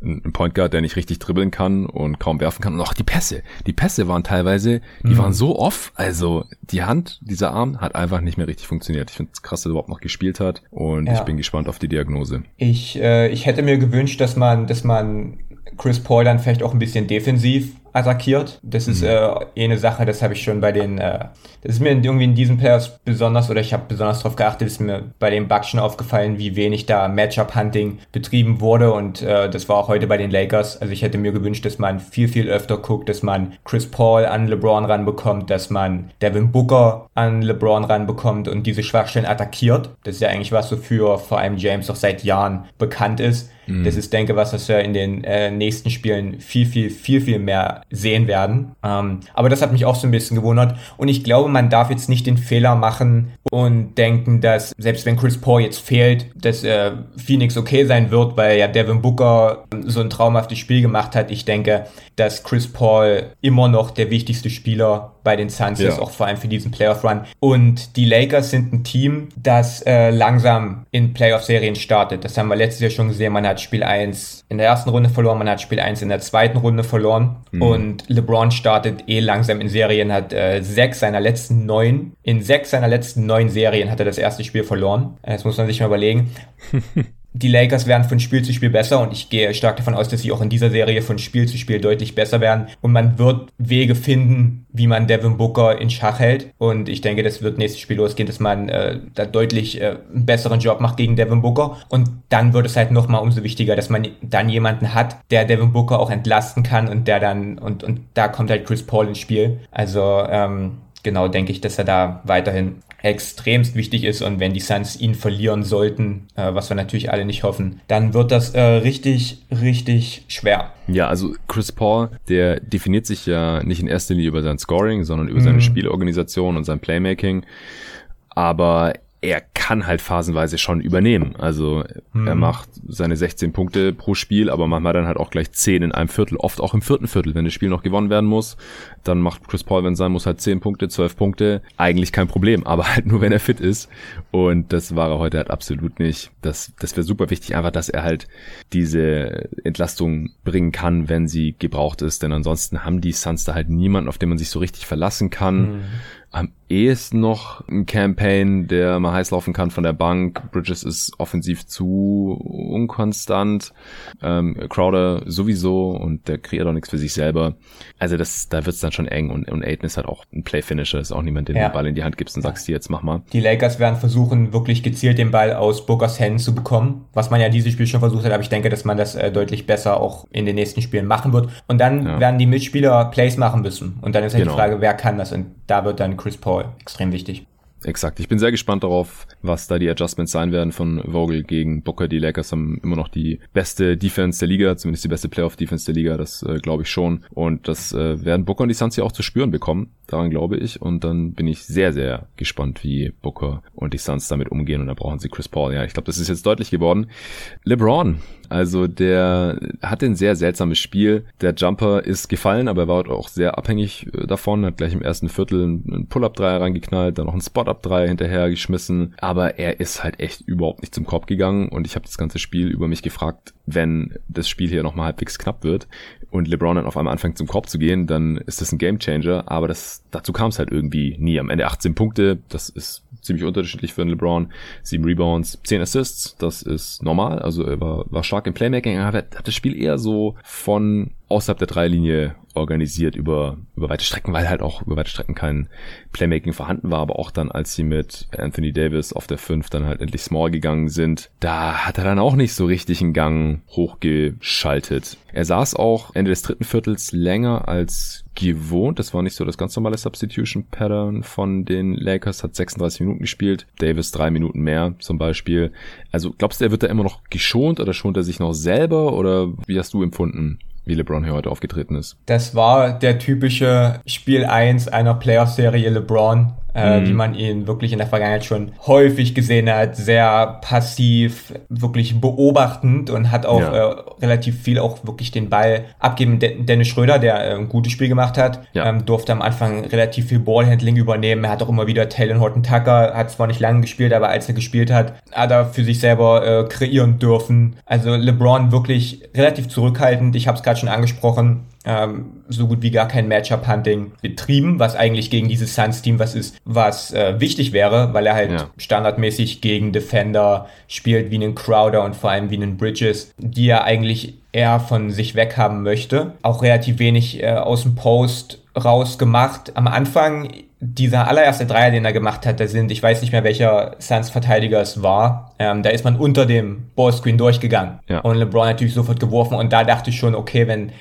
ein Point Guard, der nicht richtig dribbeln kann und kaum werfen kann. Und auch die Pässe. Die Pässe waren teilweise, die mhm. waren so off. Also die Hand, dieser Arm hat einfach nicht mehr richtig funktioniert. Ich finde es krass, dass er überhaupt noch gespielt hat. Und ja. ich bin gespannt auf die Diagnose. Ich, äh, ich hätte mir gewünscht, dass man, dass man Chris Paul dann vielleicht auch ein bisschen defensiv attackiert. Das mhm. ist äh, eh eine Sache, das habe ich schon bei den, äh, das ist mir irgendwie in diesen Players besonders, oder ich habe besonders darauf geachtet, ist mir bei den Bucks schon aufgefallen, wie wenig da Matchup-Hunting betrieben wurde und äh, das war auch heute bei den Lakers. Also ich hätte mir gewünscht, dass man viel, viel öfter guckt, dass man Chris Paul an LeBron ranbekommt, dass man Devin Booker an LeBron ranbekommt und diese Schwachstellen attackiert. Das ist ja eigentlich was, wofür vor allem James auch seit Jahren bekannt ist. Mhm. Das ist, denke was, was wir in den äh, nächsten Spielen viel, viel, viel, viel mehr sehen werden. Ähm, aber das hat mich auch so ein bisschen gewundert. Und ich glaube, man darf jetzt nicht den Fehler machen und denken, dass selbst wenn Chris Paul jetzt fehlt, dass äh, Phoenix okay sein wird, weil ja Devin Booker so ein traumhaftes Spiel gemacht hat. Ich denke, dass Chris Paul immer noch der wichtigste Spieler bei den Suns ja. ist, auch vor allem für diesen Playoff-Run. Und die Lakers sind ein Team, das äh, langsam in Playoff-Serien startet. Das haben wir letztes Jahr schon gesehen. Man hat Spiel 1 in der ersten Runde verloren, man hat Spiel 1 in der zweiten Runde verloren. Mhm. Und LeBron startet eh langsam in Serien, hat äh, sechs seiner letzten neun, in sechs seiner letzten neun Serien hat er das erste Spiel verloren. Das muss man sich mal überlegen. die Lakers werden von Spiel zu Spiel besser und ich gehe stark davon aus, dass sie auch in dieser Serie von Spiel zu Spiel deutlich besser werden. Und man wird Wege finden, wie man Devin Booker in Schach hält. Und ich denke, das wird nächstes Spiel losgehen, dass man äh, da deutlich äh, einen besseren Job macht gegen Devin Booker. Und dann wird es halt nochmal umso wichtiger, dass man dann jemanden hat, der Devin Booker auch entlasten kann und der dann und, und da kommt halt Chris Paul ins Spiel. Also ähm, genau denke ich, dass er da weiterhin extremst wichtig ist und wenn die Suns ihn verlieren sollten, äh, was wir natürlich alle nicht hoffen, dann wird das äh, richtig, richtig schwer. Ja, also Chris Paul, der definiert sich ja nicht in erster Linie über sein Scoring, sondern über mhm. seine Spielorganisation und sein Playmaking. Aber er kann halt phasenweise schon übernehmen. Also hm. er macht seine 16 Punkte pro Spiel, aber manchmal dann halt auch gleich 10 in einem Viertel, oft auch im vierten Viertel, wenn das Spiel noch gewonnen werden muss. Dann macht Chris Paul, wenn es sein muss, halt 10 Punkte, 12 Punkte. Eigentlich kein Problem, aber halt nur, wenn er fit ist. Und das war er heute halt absolut nicht. Das, das wäre super wichtig, einfach, dass er halt diese Entlastung bringen kann, wenn sie gebraucht ist. Denn ansonsten haben die Suns da halt niemanden, auf den man sich so richtig verlassen kann. Hm. Am ehesten noch ein Campaign, der mal heiß laufen kann von der Bank. Bridges ist offensiv zu unkonstant. Ähm, Crowder sowieso und der kreiert auch nichts für sich selber. Also das, da wird's dann schon eng und, und Aiden ist halt auch ein Play-Finisher, ist auch niemand, der ja. den Ball in die Hand gibst und sagst, hier, jetzt mach mal. Die Lakers werden versuchen, wirklich gezielt den Ball aus Bookers Händen zu bekommen, was man ja dieses Spiel schon versucht hat, aber ich denke, dass man das äh, deutlich besser auch in den nächsten Spielen machen wird. Und dann ja. werden die Mitspieler Plays machen müssen. Und dann ist halt genau. die Frage, wer kann das? Und da wird dann Chris Paul extrem wichtig. Exakt. Ich bin sehr gespannt darauf, was da die Adjustments sein werden von Vogel gegen Booker. Die Lakers haben immer noch die beste Defense der Liga, zumindest die beste Playoff-Defense der Liga, das äh, glaube ich schon. Und das äh, werden Booker und die Suns ja auch zu spüren bekommen. Daran glaube ich. Und dann bin ich sehr, sehr gespannt, wie Booker und die Suns damit umgehen. Und da brauchen sie Chris Paul. Ja, ich glaube, das ist jetzt deutlich geworden. LeBron, also der hatte ein sehr seltsames Spiel. Der Jumper ist gefallen, aber er war auch sehr abhängig äh, davon. Hat gleich im ersten Viertel einen Pull-Up-Dreier reingeknallt, dann noch einen Spot-Up-Dreier hinterher geschmissen. Aber er ist halt echt überhaupt nicht zum Korb gegangen. Und ich habe das ganze Spiel über mich gefragt, wenn das Spiel hier nochmal halbwegs knapp wird und LeBron dann auf einmal anfängt zum Korb zu gehen, dann ist das ein Gamechanger. Aber das, dazu kam es halt irgendwie nie. Am Ende 18 Punkte, das ist ziemlich unterschiedlich für einen LeBron. Sieben Rebounds, zehn Assists, das ist normal. Also er war, war stark im Playmaking, aber hat das Spiel eher so von außerhalb der Dreilinie organisiert über, über weite Strecken, weil halt auch über weite Strecken kein Playmaking vorhanden war, aber auch dann, als sie mit Anthony Davis auf der 5 dann halt endlich small gegangen sind, da hat er dann auch nicht so richtig einen Gang hochgeschaltet. Er saß auch Ende des dritten Viertels länger als gewohnt. Das war nicht so das ganz normale Substitution Pattern von den Lakers. Hat 36 Minuten gespielt. Davis drei Minuten mehr zum Beispiel. Also glaubst du, er wird da immer noch geschont oder schont er sich noch selber oder wie hast du empfunden? Wie LeBron hier heute aufgetreten ist. Das war der typische Spiel 1 einer Playoff-Serie LeBron äh, mhm. wie man ihn wirklich in der Vergangenheit schon häufig gesehen hat. Sehr passiv, wirklich beobachtend und hat auch ja. äh, relativ viel auch wirklich den Ball abgeben. Dennis Schröder, der äh, ein gutes Spiel gemacht hat, ja. ähm, durfte am Anfang relativ viel Ballhandling übernehmen. Er hat auch immer wieder Taylor Horton Tucker, hat zwar nicht lange gespielt, aber als er gespielt hat, hat er für sich selber äh, kreieren dürfen. Also LeBron wirklich relativ zurückhaltend. Ich habe es gerade schon angesprochen ähm, so gut wie gar kein Matchup-Hunting betrieben, was eigentlich gegen dieses Suns-Team was ist, was äh, wichtig wäre, weil er halt ja. standardmäßig gegen Defender spielt, wie einen Crowder und vor allem wie einen Bridges, die er eigentlich eher von sich weg haben möchte. Auch relativ wenig äh, aus dem Post rausgemacht. Am Anfang dieser allererste Dreier, den er gemacht hat, da sind, ich weiß nicht mehr welcher Suns-Verteidiger es war, ähm, da ist man unter dem Ballscreen durchgegangen ja. und LeBron natürlich sofort geworfen und da dachte ich schon, okay, wenn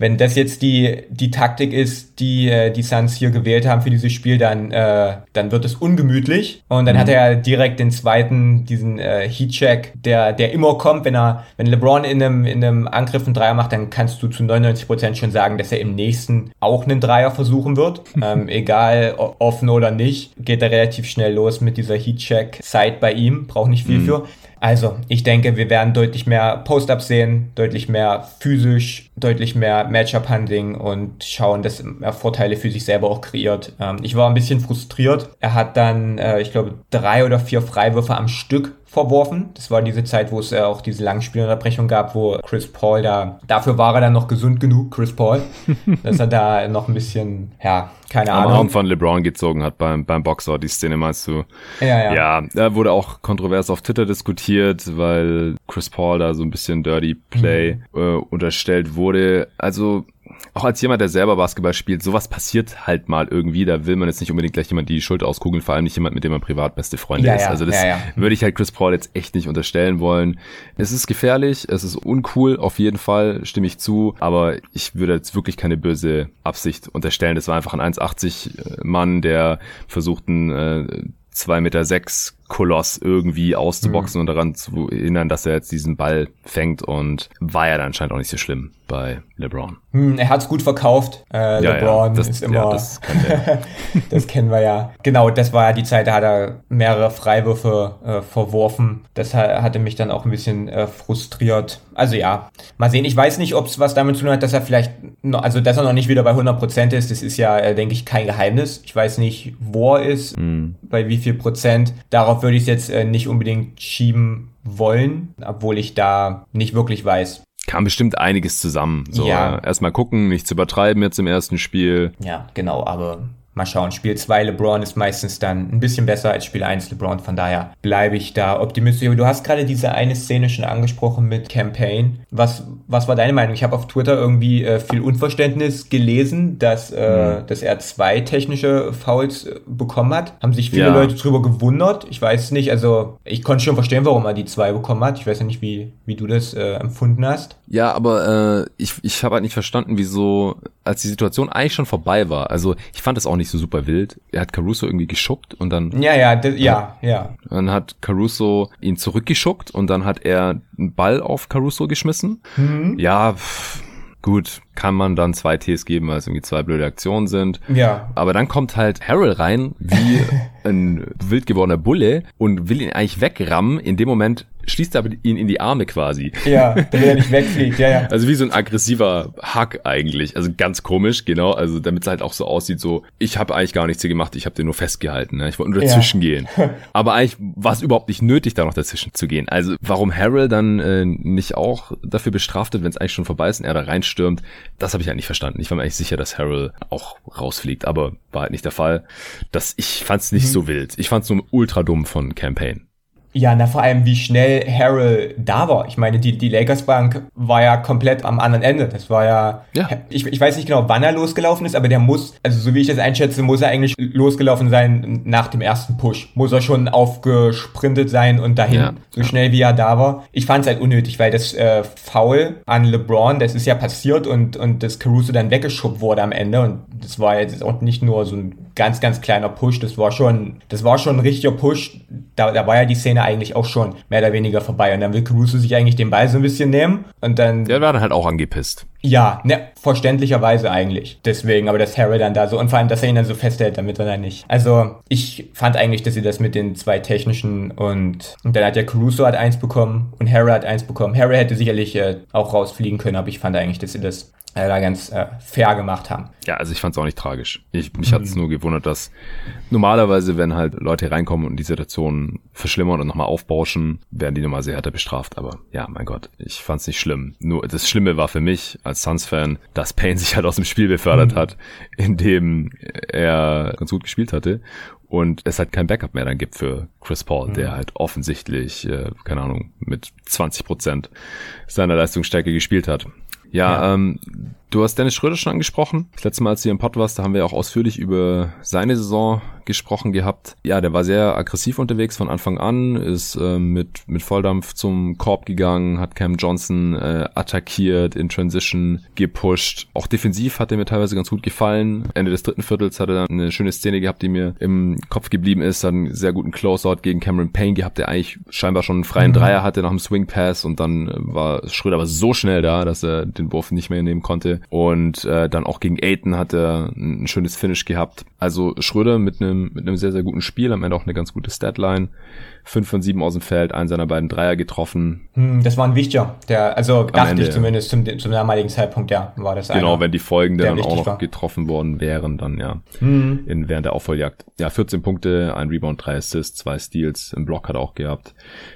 wenn das jetzt die, die Taktik ist, die äh, die Suns hier gewählt haben für dieses Spiel, dann, äh, dann wird es ungemütlich. Und dann mhm. hat er direkt den zweiten, diesen äh, Heatcheck, der, der immer kommt, wenn er, wenn LeBron in einem, in einem Angriff einen Dreier macht, dann kannst du zu 99 Prozent schon sagen, dass er im nächsten auch einen Dreier versuchen wird. ähm, egal offen oder nicht, geht er relativ schnell los mit dieser Heatcheck-Side bei ihm, braucht nicht viel mhm. für. Also, ich denke, wir werden deutlich mehr Post-Ups sehen, deutlich mehr physisch, deutlich mehr Matchup-Handling und schauen, dass er Vorteile für sich selber auch kreiert. Ähm, ich war ein bisschen frustriert. Er hat dann, äh, ich glaube, drei oder vier Freiwürfe am Stück verworfen. Das war diese Zeit, wo es äh, auch diese Langspielunterbrechung gab, wo Chris Paul da, dafür war er dann noch gesund genug, Chris Paul, dass er da noch ein bisschen, ja, keine Am Ahnung. Arm von LeBron gezogen hat beim, beim Boxer, die Szene meinst du? Ja, ja. Ja, da wurde auch kontrovers auf Twitter diskutiert, weil Chris Paul da so ein bisschen Dirty Play mhm. äh, unterstellt wurde. Also auch als jemand, der selber Basketball spielt, sowas passiert halt mal irgendwie. Da will man jetzt nicht unbedingt gleich jemand die Schuld auskugeln, vor allem nicht jemand, mit dem man privat beste Freunde ja, ist. also das ja, ja. würde ich halt Chris Paul jetzt echt nicht unterstellen wollen. Es ist gefährlich, es ist uncool, auf jeden Fall, stimme ich zu. Aber ich würde jetzt wirklich keine böse Absicht unterstellen. Das war einfach ein 1,80 Mann, der versucht, einen äh, 2,6 Meter sechs Koloss irgendwie auszuboxen mhm. und daran zu erinnern, dass er jetzt diesen Ball fängt und war ja dann anscheinend auch nicht so schlimm bei LeBron. Hm, er hat's gut verkauft. Äh, ja, LeBron ja, das, ist immer. Ja, das, das, kennen wir ja. Genau, das war ja die Zeit, da hat er mehrere Freiwürfe äh, verworfen. Das hatte mich dann auch ein bisschen äh, frustriert. Also ja, mal sehen. Ich weiß nicht, ob es was damit zu tun hat, dass er vielleicht, noch, also dass er noch nicht wieder bei 100% ist. Das ist ja, äh, denke ich, kein Geheimnis. Ich weiß nicht, wo er ist, mhm. bei wie viel Prozent. Darauf würde ich es jetzt äh, nicht unbedingt schieben wollen, obwohl ich da nicht wirklich weiß. Kam bestimmt einiges zusammen. So, ja. Erstmal gucken, nichts übertreiben jetzt im ersten Spiel. Ja, genau, aber mal schauen. Spiel 2 LeBron ist meistens dann ein bisschen besser als Spiel 1 LeBron, von daher bleibe ich da optimistisch. Aber du hast gerade diese eine Szene schon angesprochen mit Campaign. Was, was war deine Meinung? Ich habe auf Twitter irgendwie äh, viel Unverständnis gelesen, dass, äh, mhm. dass er zwei technische Fouls äh, bekommen hat. Haben sich viele ja. Leute drüber gewundert. Ich weiß nicht, also ich konnte schon verstehen, warum er die zwei bekommen hat. Ich weiß ja nicht, wie, wie du das äh, empfunden hast. Ja, aber äh, ich, ich habe halt nicht verstanden, wieso, als die Situation eigentlich schon vorbei war. Also ich fand es auch nicht so super wild. Er hat Caruso irgendwie geschuckt und dann. Ja, ja, ja, ja. Dann hat Caruso ihn zurückgeschuckt und dann hat er einen Ball auf Caruso geschmissen. Mhm. Ja, pff, gut, kann man dann zwei Ts geben, weil es irgendwie zwei blöde Aktionen sind. Ja. Aber dann kommt halt Harold rein, wie ein wild gewordener Bulle und will ihn eigentlich wegrammen. In dem Moment schließt er aber ihn in die Arme quasi. Ja, damit er nicht wegfliegt, ja, ja. Also wie so ein aggressiver Hack eigentlich. Also ganz komisch, genau. Also damit es halt auch so aussieht, so, ich habe eigentlich gar nichts hier gemacht, ich habe den nur festgehalten. Ne? Ich wollte nur dazwischen ja. gehen. Aber eigentlich war es überhaupt nicht nötig, da noch dazwischen zu gehen. Also warum Harold dann äh, nicht auch dafür bestraft wird, wenn es eigentlich schon vorbei ist und er da reinstürmt, das habe ich eigentlich verstanden. Ich war mir eigentlich sicher, dass Harold auch rausfliegt, aber war halt nicht der Fall. Das, ich fand es nicht mhm. so wild. Ich fand es nur ultra dumm von Campaign. Ja, na vor allem, wie schnell Harrell da war. Ich meine, die, die Lakers Bank war ja komplett am anderen Ende. Das war ja, ja. Ich, ich weiß nicht genau, wann er losgelaufen ist, aber der muss, also so wie ich das einschätze, muss er eigentlich losgelaufen sein nach dem ersten Push. Muss er schon aufgesprintet sein und dahin, ja. so schnell wie er da war. Ich fand es halt unnötig, weil das äh, Foul an LeBron, das ist ja passiert und, und das Caruso dann weggeschubbt wurde am Ende und das war jetzt auch nicht nur so ein ganz, ganz kleiner Push, das war schon, das war schon ein richtiger Push. Da, da war ja die Szene eigentlich auch schon mehr oder weniger vorbei. Und dann will Caruso sich eigentlich den Ball so ein bisschen nehmen und dann. Der war dann halt auch angepisst. Ja, ne, verständlicherweise eigentlich. Deswegen, aber dass Harry dann da so, und vor allem, dass er ihn dann so festhält, damit er dann nicht. Also, ich fand eigentlich, dass sie das mit den zwei technischen und, und dann hat ja Caruso hat eins bekommen und Harry hat eins bekommen. Harry hätte sicherlich äh, auch rausfliegen können, aber ich fand eigentlich, dass sie das äh, da ganz äh, fair gemacht haben. Ja, also ich fand es auch nicht tragisch. Ich, mich mhm. hat es nur gewundert, dass normalerweise, wenn halt Leute reinkommen und die Situation verschlimmern und nochmal aufbauschen, werden die nochmal sehr härter bestraft. Aber ja, mein Gott, ich fand es nicht schlimm. Nur das Schlimme war für mich als Suns-Fan, dass Payne sich halt aus dem Spiel befördert mhm. hat, indem er ganz gut gespielt hatte und es halt kein Backup mehr dann gibt für Chris Paul, mhm. der halt offensichtlich, äh, keine Ahnung, mit 20 Prozent seiner Leistungsstärke gespielt hat. Ja, ja. Ähm, du hast Dennis Schröder schon angesprochen. Das letzte Mal, als du im Pod warst, da haben wir auch ausführlich über seine Saison gesprochen gehabt. Ja, der war sehr aggressiv unterwegs von Anfang an, ist äh, mit, mit Volldampf zum Korb gegangen, hat Cam Johnson äh, attackiert, in Transition gepusht. Auch defensiv hat er mir teilweise ganz gut gefallen. Ende des dritten Viertels hat er dann eine schöne Szene gehabt, die mir im Kopf geblieben ist. Hat einen sehr guten Closeout gegen Cameron Payne gehabt, der eigentlich scheinbar schon einen freien mhm. Dreier hatte nach dem Swing Pass und dann äh, war Schröder aber so schnell da, dass er den Wurf nicht mehr nehmen konnte. Und äh, dann auch gegen Aiton hat er ein schönes Finish gehabt. Also Schröder mit einem mit einem sehr, sehr guten Spiel, am Ende auch eine ganz gute Statline. 5 von 7 aus dem Feld, einen seiner beiden Dreier getroffen. Hm, das war ein wichtiger, der, also dachte Ende, ich zumindest zum, zum damaligen Zeitpunkt, ja, war das Genau, einer, wenn die folgenden dann auch noch war. getroffen worden wären, dann ja, hm. in, während der Aufholjagd. Ja, 14 Punkte, ein Rebound, drei Assists, zwei Steals, im Block hat er auch gehabt.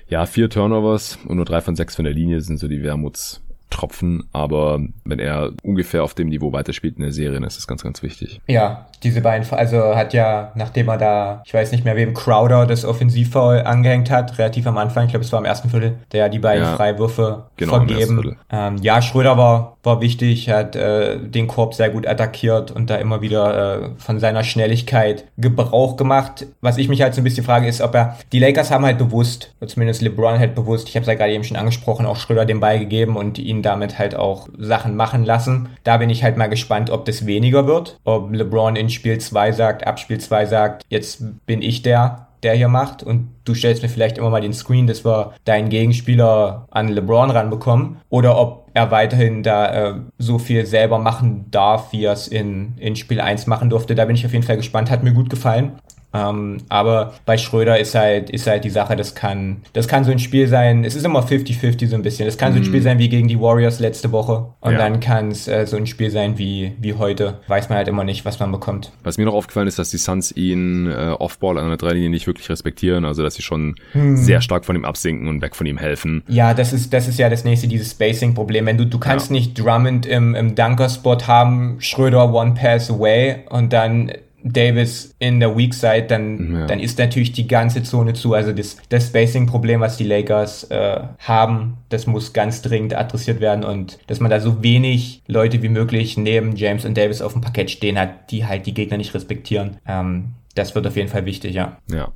Ja, vier Turnovers und nur drei von sechs von der Linie sind so die Wermuts Tropfen, aber wenn er ungefähr auf dem Niveau weiterspielt in der Serie, dann ist das ganz, ganz wichtig. Ja, diese beiden, also hat ja, nachdem er da, ich weiß nicht mehr, wem Crowder das Offensivfoul angehängt hat, relativ am Anfang, ich glaube, es war im ersten Viertel, der die beiden ja, Freiwürfe genau, vergeben. Ähm, ja, Schröder war, war wichtig, hat äh, den Korb sehr gut attackiert und da immer wieder äh, von seiner Schnelligkeit Gebrauch gemacht. Was ich mich halt so ein bisschen frage, ist, ob er, die Lakers haben halt bewusst, zumindest LeBron halt bewusst, ich habe es ja gerade eben schon angesprochen, auch Schröder den Ball gegeben und ihn damit halt auch Sachen machen lassen. Da bin ich halt mal gespannt, ob das weniger wird, ob LeBron in Spiel 2 sagt, ab Spiel 2 sagt, jetzt bin ich der, der hier macht und du stellst mir vielleicht immer mal den Screen, dass wir deinen Gegenspieler an LeBron ranbekommen oder ob er weiterhin da äh, so viel selber machen darf, wie er es in, in Spiel 1 machen durfte. Da bin ich auf jeden Fall gespannt, hat mir gut gefallen. Ähm, aber bei Schröder ist halt, ist halt die Sache, das kann, das kann so ein Spiel sein, es ist immer 50-50 so ein bisschen. Das kann so ein Spiel mhm. sein wie gegen die Warriors letzte Woche. Und ja. dann kann es äh, so ein Spiel sein wie, wie heute. Weiß man halt immer nicht, was man bekommt. Was mir noch aufgefallen ist, dass die Suns ihn äh, Offball an der Dreilinie nicht wirklich respektieren. Also, dass sie schon mhm. sehr stark von ihm absinken und weg von ihm helfen. Ja, das ist, das ist ja das nächste, dieses Spacing-Problem. Wenn du, du kannst ja. nicht Drummond im, im Dunker-Spot haben, Schröder one pass away und dann Davis in der Weak Side, dann, ja. dann ist natürlich die ganze Zone zu. Also das, das Spacing-Problem, was die Lakers äh, haben, das muss ganz dringend adressiert werden und dass man da so wenig Leute wie möglich neben James und Davis auf dem Parkett stehen hat, die halt die Gegner nicht respektieren. Ähm, das wird auf jeden Fall wichtig, ja. Ja.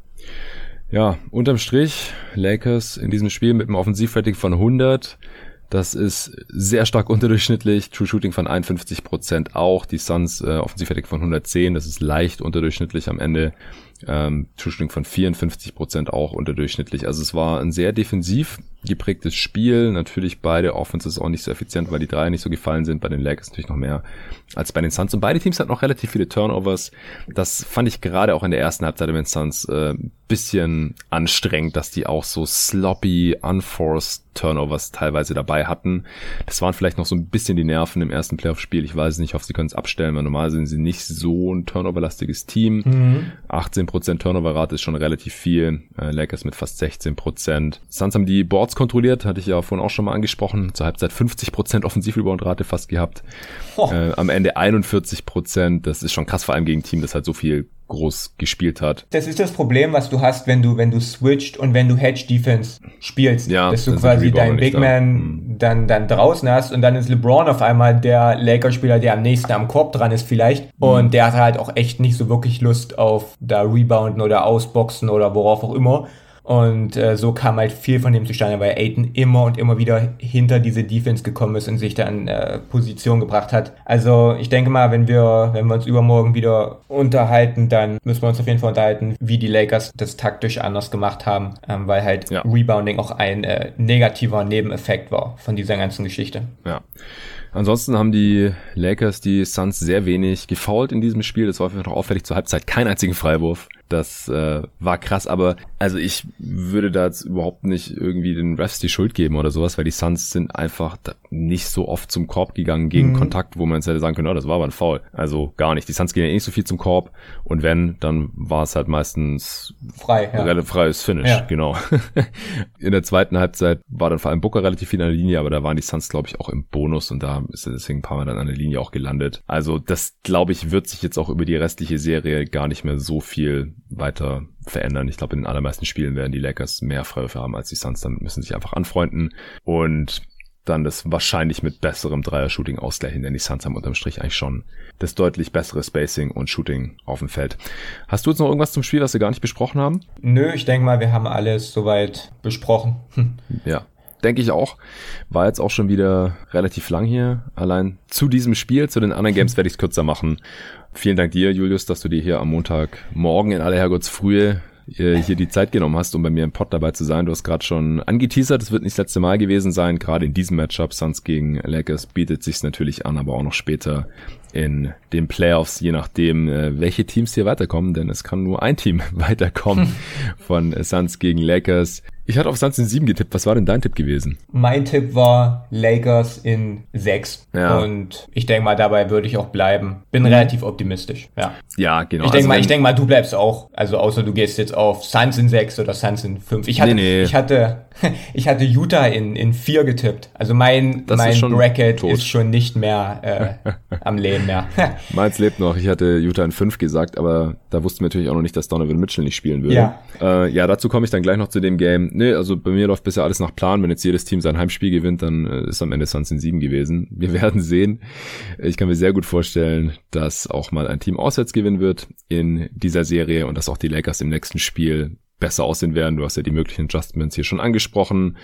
Ja, unterm Strich, Lakers in diesem Spiel mit einem Offensivrating von 100. Das ist sehr stark unterdurchschnittlich. True Shooting von 51% auch. Die Suns äh, Offensivrating von 110. Das ist leicht unterdurchschnittlich am Ende. Ähm, Shooting von 54% auch unterdurchschnittlich. Also es war ein sehr defensiv geprägtes Spiel. Natürlich beide Offenses auch nicht so effizient, weil die drei nicht so gefallen sind. Bei den Lakers natürlich noch mehr als bei den Suns. Und beide Teams hatten noch relativ viele Turnovers. Das fand ich gerade auch in der ersten Halbzeit bei den Suns äh, bisschen anstrengend, dass die auch so sloppy, unforced Turnovers teilweise dabei hatten. Das waren vielleicht noch so ein bisschen die Nerven im ersten Playoff-Spiel. Ich weiß nicht, ich hoffe, sie können es abstellen, weil normal sind sie nicht so ein Turnover-lastiges Team. Mhm. 18% Turnover-Rate ist schon relativ viel. Äh, Lakers mit fast 16%. Suns haben die Boards kontrolliert, hatte ich ja vorhin auch schon mal angesprochen. Zur Halbzeit 50% Offensiv-Rebound-Rate fast gehabt. Oh. Äh, am Ende 41%. Das ist schon krass, vor allem gegen ein Team, das halt so viel groß gespielt hat. Das ist das Problem, was du hast, wenn du, wenn du switcht und wenn du Hedge Defense spielst. Ja, dass du quasi deinen Big Man hm. dann, dann draußen hast und dann ist LeBron auf einmal der Lakers-Spieler, der am nächsten am Korb dran ist vielleicht. Mhm. Und der hat halt auch echt nicht so wirklich Lust auf da Rebounden oder Ausboxen oder worauf auch immer. Und äh, so kam halt viel von dem zustande, weil Aiden immer und immer wieder hinter diese Defense gekommen ist und sich dann äh, Position gebracht hat. Also ich denke mal, wenn wir, wenn wir uns übermorgen wieder unterhalten, dann müssen wir uns auf jeden Fall unterhalten, wie die Lakers das taktisch anders gemacht haben, ähm, weil halt ja. Rebounding auch ein äh, negativer Nebeneffekt war von dieser ganzen Geschichte. Ja. Ansonsten haben die Lakers die Suns sehr wenig gefoult in diesem Spiel. Das war einfach noch auffällig zur Halbzeit. Kein einzigen Freiwurf. Das äh, war krass, aber also ich würde da jetzt überhaupt nicht irgendwie den Refs die Schuld geben oder sowas, weil die Suns sind einfach nicht so oft zum Korb gegangen gegen mhm. Kontakt, wo man jetzt hätte sagen können, oh, das war aber ein Foul. Also gar nicht. Die Suns gehen ja eh nicht so viel zum Korb und wenn, dann war es halt meistens frei, ja. relativ freies Finish, ja. genau. In der zweiten Halbzeit war dann vor allem Booker relativ viel an der Linie, aber da waren die Suns, glaube ich, auch im Bonus und da ist er deswegen ein paar Mal dann an der Linie auch gelandet. Also das, glaube ich, wird sich jetzt auch über die restliche Serie gar nicht mehr so viel weiter verändern. Ich glaube, in den allermeisten Spielen werden die Lakers mehr Freiwürfe haben als die Suns. Damit müssen sich einfach anfreunden und dann das wahrscheinlich mit besserem Dreier-Shooting ausgleichen, denn die Suns haben unterm Strich eigentlich schon das deutlich bessere Spacing und Shooting auf dem Feld. Hast du jetzt noch irgendwas zum Spiel, was wir gar nicht besprochen haben? Nö, ich denke mal, wir haben alles soweit besprochen. ja, denke ich auch. War jetzt auch schon wieder relativ lang hier. Allein zu diesem Spiel, zu den anderen Games werde ich es kürzer machen. Vielen Dank dir, Julius, dass du dir hier am Montagmorgen in aller Herrgottsfrühe äh, hier die Zeit genommen hast, um bei mir im Pod dabei zu sein. Du hast gerade schon angeteasert, es wird nicht das letzte Mal gewesen sein. Gerade in diesem Matchup, Suns gegen Lakers, bietet sich's natürlich an, aber auch noch später in den Playoffs, je nachdem, äh, welche Teams hier weiterkommen, denn es kann nur ein Team weiterkommen von Suns gegen Lakers. Ich hatte auf Suns in 7 getippt. Was war denn dein Tipp gewesen? Mein Tipp war Lakers in 6. Ja. Und ich denke mal, dabei würde ich auch bleiben. Bin mhm. relativ optimistisch. Ja, ja genau. Ich denke also mal, ich denke mal, du bleibst auch. Also außer du gehst jetzt auf Suns in 6 oder Suns in 5. Ich hatte, nee, nee. ich hatte, ich hatte Utah in, in 4 getippt. Also mein, das mein ist Bracket tot. ist schon nicht mehr äh, am Leben mehr. Meins lebt noch. Ich hatte Utah in 5 gesagt, aber da wussten wir natürlich auch noch nicht, dass Donovan Mitchell nicht spielen würde. Ja, äh, ja dazu komme ich dann gleich noch zu dem Game nee, also bei mir läuft bisher alles nach Plan. Wenn jetzt jedes Team sein Heimspiel gewinnt, dann äh, ist am Ende Suns in 7 gewesen. Wir werden sehen. Ich kann mir sehr gut vorstellen, dass auch mal ein Team auswärts gewinnen wird in dieser Serie und dass auch die Lakers im nächsten Spiel besser aussehen werden. Du hast ja die möglichen Adjustments hier schon angesprochen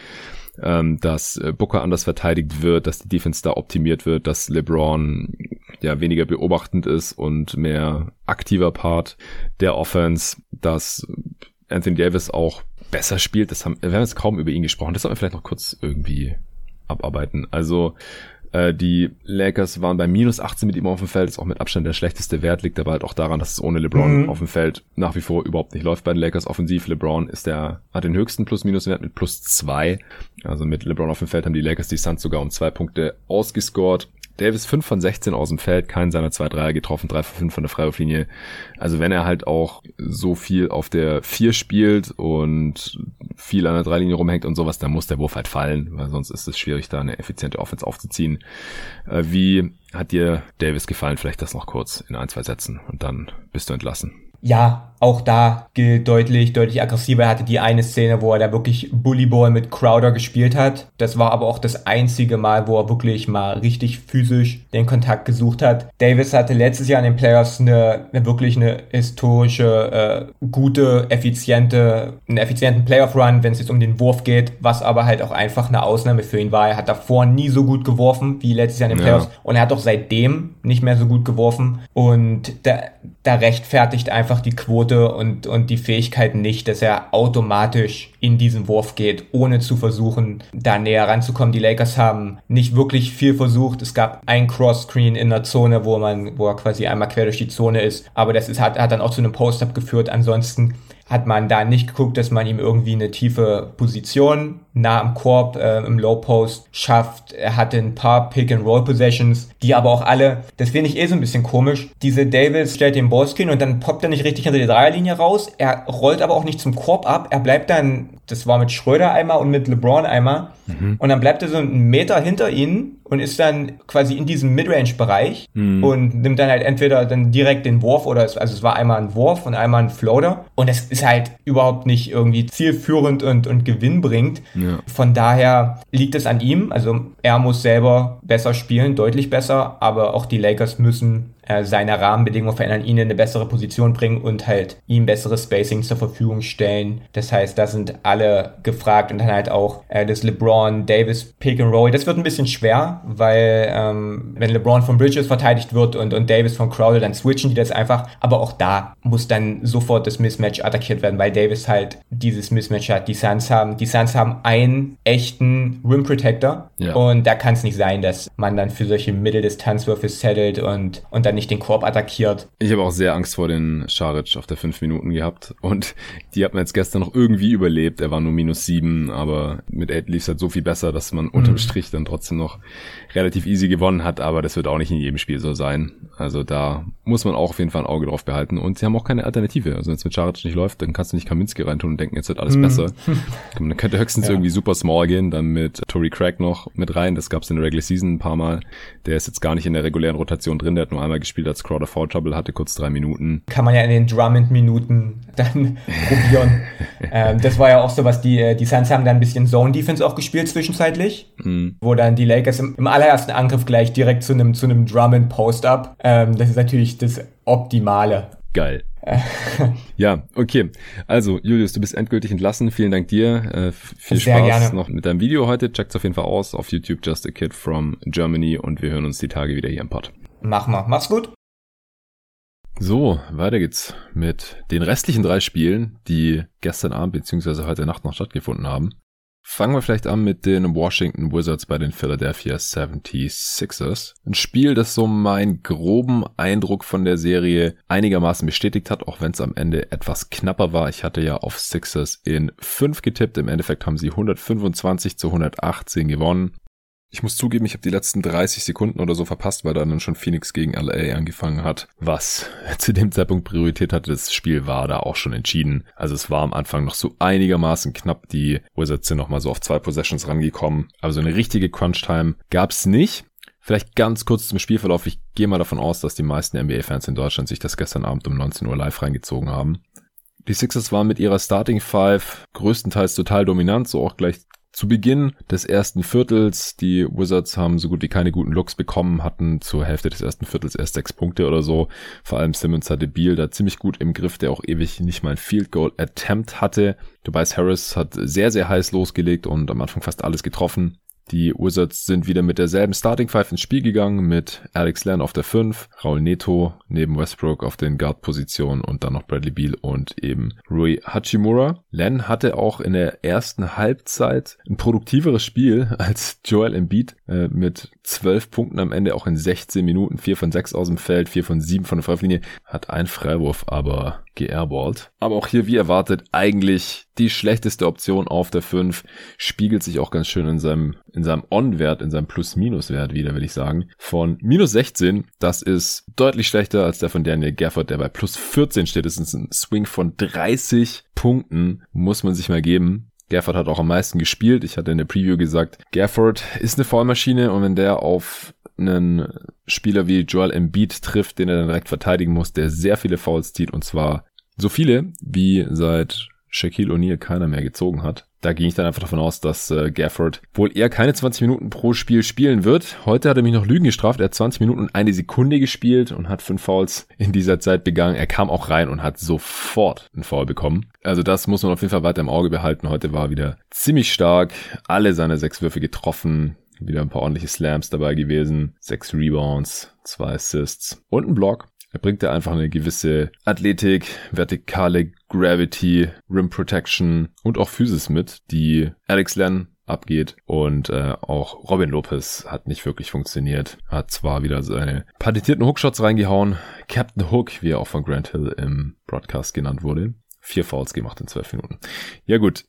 ähm, dass äh, Booker anders verteidigt wird, dass die Defense da optimiert wird, dass LeBron ja weniger beobachtend ist und mehr aktiver Part der Offense, dass Anthony Davis auch besser spielt, das haben, wir haben jetzt kaum über ihn gesprochen. Das sollten wir vielleicht noch kurz irgendwie abarbeiten. Also äh, die Lakers waren bei minus 18 mit ihm auf dem Feld, ist auch mit Abstand der schlechteste Wert, liegt aber halt auch daran, dass es ohne LeBron mhm. auf dem Feld nach wie vor überhaupt nicht läuft bei den Lakers offensiv. LeBron ist der, hat den höchsten Plus-Minus-Wert mit plus zwei. Also mit LeBron auf dem Feld haben die Lakers die Suns sogar um zwei Punkte ausgescored. Davis 5 von 16 aus dem Feld, keinen seiner zwei Dreier getroffen, 3 von 5 von der Freiwurflinie. Also wenn er halt auch so viel auf der 4 spielt und viel an der Dreilinie rumhängt und sowas, dann muss der Wurf halt fallen, weil sonst ist es schwierig, da eine effiziente Offense aufzuziehen. Äh, wie hat dir Davis gefallen? Vielleicht das noch kurz in ein, zwei Sätzen und dann bist du entlassen. Ja, auch da gilt deutlich, deutlich aggressiver. Er hatte die eine Szene, wo er da wirklich Bullyball mit Crowder gespielt hat. Das war aber auch das einzige Mal, wo er wirklich mal richtig physisch den Kontakt gesucht hat. Davis hatte letztes Jahr in den Playoffs eine, eine wirklich eine historische, äh, gute, effiziente, einen effizienten Playoff-Run, wenn es jetzt um den Wurf geht, was aber halt auch einfach eine Ausnahme für ihn war. Er hat davor nie so gut geworfen wie letztes Jahr in den Playoffs ja. und er hat auch seitdem nicht mehr so gut geworfen und da, da rechtfertigt einfach die Quote und, und die Fähigkeiten nicht, dass er automatisch in diesen Wurf geht, ohne zu versuchen, da näher ranzukommen. Die Lakers haben nicht wirklich viel versucht. Es gab ein Cross-Screen in der Zone, wo man, wo er quasi einmal quer durch die Zone ist. Aber das ist, hat, hat dann auch zu einem Post-Up geführt. Ansonsten hat man da nicht geguckt, dass man ihm irgendwie eine tiefe Position nah am Korb äh, im Low Post schafft. Er hatte ein paar Pick and Roll Possessions, die aber auch alle, das finde ich eh so ein bisschen komisch. Diese Davis stellt den Ballscreen und dann poppt er nicht richtig hinter die Dreierlinie raus. Er rollt aber auch nicht zum Korb ab. Er bleibt dann, das war mit Schröder einmal und mit LeBron einmal. Mhm. Und dann bleibt er so einen Meter hinter ihnen und ist dann quasi in diesem Midrange-Bereich mhm. und nimmt dann halt entweder dann direkt den Wurf oder es, also es war einmal ein Wurf und einmal ein Floater. Und es ist halt überhaupt nicht irgendwie zielführend und, und gewinnbringend. Ja. Von daher liegt es an ihm. Also er muss selber besser spielen, deutlich besser, aber auch die Lakers müssen äh, seine Rahmenbedingungen verändern, ihn in eine bessere Position bringen und halt ihm besseres Spacing zur Verfügung stellen. Das heißt, da sind alle gefragt und dann halt auch äh, das LeBron Davis Pick and Roll. Das wird ein bisschen schwer, weil ähm, wenn LeBron von Bridges verteidigt wird und, und Davis von Crowder, dann switchen die das einfach. Aber auch da muss dann sofort das Mismatch attackiert werden, weil Davis halt dieses Mismatch hat. Die Suns haben, die Suns haben einen echten Rim Protector ja. und da kann es nicht sein, dass man dann für solche Mitteldistanzwürfe settelt und, und dann nicht den Korb attackiert. Ich habe auch sehr Angst vor den Scharic auf der 5 Minuten gehabt und die hat man jetzt gestern noch irgendwie überlebt. Er war nur minus 7, aber mit 8 lief es halt so viel besser, dass man unterm mhm. Strich dann trotzdem noch relativ easy gewonnen hat, aber das wird auch nicht in jedem Spiel so sein. Also da muss man auch auf jeden Fall ein Auge drauf behalten und sie haben auch keine Alternative. Also wenn es mit Scharic nicht läuft, dann kannst du nicht Kaminski reintun und denken, jetzt wird alles mhm. besser. Man könnte höchstens ja. irgendwie super small gehen, dann mit Tory Craig noch mit rein. Das gab es in der Regular Season ein paar Mal. Der ist jetzt gar nicht in der regulären Rotation drin, der hat nur einmal gespielt, als Crowder Foul Trouble hatte, kurz drei Minuten. Kann man ja in den Drummond-Minuten dann probieren. ähm, das war ja auch so, was die, äh, die Suns haben dann ein bisschen Zone-Defense auch gespielt zwischenzeitlich, mhm. wo dann die Lakers im, im, allerersten Angriff gleich direkt zu einem zu einem Drummond-Post-Up. Ähm, das ist natürlich das Optimale. Geil. ja, okay. Also, Julius, du bist endgültig entlassen. Vielen Dank dir. Äh, viel Sehr Spaß gerne. noch mit deinem Video heute. Checkt's auf jeden Fall aus auf YouTube Just a Kid from Germany und wir hören uns die Tage wieder hier im Pod. Mach mal. Mach's gut. So, weiter geht's mit den restlichen drei Spielen, die gestern Abend bzw. heute Nacht noch stattgefunden haben. Fangen wir vielleicht an mit den Washington Wizards bei den Philadelphia 76ers. Ein Spiel, das so meinen groben Eindruck von der Serie einigermaßen bestätigt hat, auch wenn es am Ende etwas knapper war. Ich hatte ja auf Sixers in 5 getippt. Im Endeffekt haben sie 125 zu 118 gewonnen. Ich muss zugeben, ich habe die letzten 30 Sekunden oder so verpasst, weil dann schon Phoenix gegen LA angefangen hat. Was zu dem Zeitpunkt Priorität hatte, das Spiel war da auch schon entschieden. Also es war am Anfang noch so einigermaßen knapp. Die Wizards sind nochmal so auf zwei Possessions rangekommen. Aber so eine richtige Crunch-Time gab's nicht. Vielleicht ganz kurz zum Spielverlauf. Ich gehe mal davon aus, dass die meisten NBA-Fans in Deutschland sich das gestern Abend um 19 Uhr live reingezogen haben. Die Sixers waren mit ihrer Starting Five größtenteils total dominant, so auch gleich zu Beginn des ersten Viertels, die Wizards haben so gut wie keine guten Looks bekommen, hatten zur Hälfte des ersten Viertels erst sechs Punkte oder so. Vor allem Simmons hatte Beal da ziemlich gut im Griff, der auch ewig nicht mal ein Field Goal Attempt hatte. Tobias Harris hat sehr, sehr heiß losgelegt und am Anfang fast alles getroffen. Die Wizards sind wieder mit derselben Starting Five ins Spiel gegangen, mit Alex Len auf der 5, Raul Neto neben Westbrook auf den Guard-Positionen und dann noch Bradley Beal und eben Rui Hachimura. Len hatte auch in der ersten Halbzeit ein produktiveres Spiel als Joel Embiid äh, mit 12 Punkten am Ende, auch in 16 Minuten, 4 von 6 aus dem Feld, 4 von 7 von der Freiwurflinie, hat ein Freiwurf aber geairballt. Aber auch hier, wie erwartet, eigentlich die schlechteste Option auf der 5. Spiegelt sich auch ganz schön in seinem, in seinem On-Wert, in seinem Plus-Minus-Wert wieder, will ich sagen. Von minus 16, das ist deutlich schlechter als der von Daniel Gafford, der bei plus 14 steht. Das ist ein Swing von 30 Punkten, muss man sich mal geben. Gafford hat auch am meisten gespielt. Ich hatte in der Preview gesagt, Gafford ist eine Vollmaschine und wenn der auf einen Spieler wie Joel Embiid trifft, den er dann direkt verteidigen muss, der sehr viele Fouls zieht und zwar so viele, wie seit Shaquille O'Neal keiner mehr gezogen hat. Da ging ich dann einfach davon aus, dass äh, Gafford wohl eher keine 20 Minuten pro Spiel spielen wird. Heute hat er mich noch Lügen gestraft. Er hat 20 Minuten und eine Sekunde gespielt und hat fünf Fouls in dieser Zeit begangen. Er kam auch rein und hat sofort einen Foul bekommen. Also das muss man auf jeden Fall weiter im Auge behalten. Heute war wieder ziemlich stark. Alle seine sechs Würfe getroffen. Wieder ein paar ordentliche Slams dabei gewesen. Sechs Rebounds, zwei Assists und ein Block. Er bringt da einfach eine gewisse Athletik, vertikale Gravity, Rim Protection und auch Physis mit, die Alex Len abgeht. Und äh, auch Robin Lopez hat nicht wirklich funktioniert. Hat zwar wieder seine patentierten Hookshots reingehauen. Captain Hook, wie er auch von Grant Hill im Broadcast genannt wurde. Vier Fouls gemacht in zwölf Minuten. Ja gut,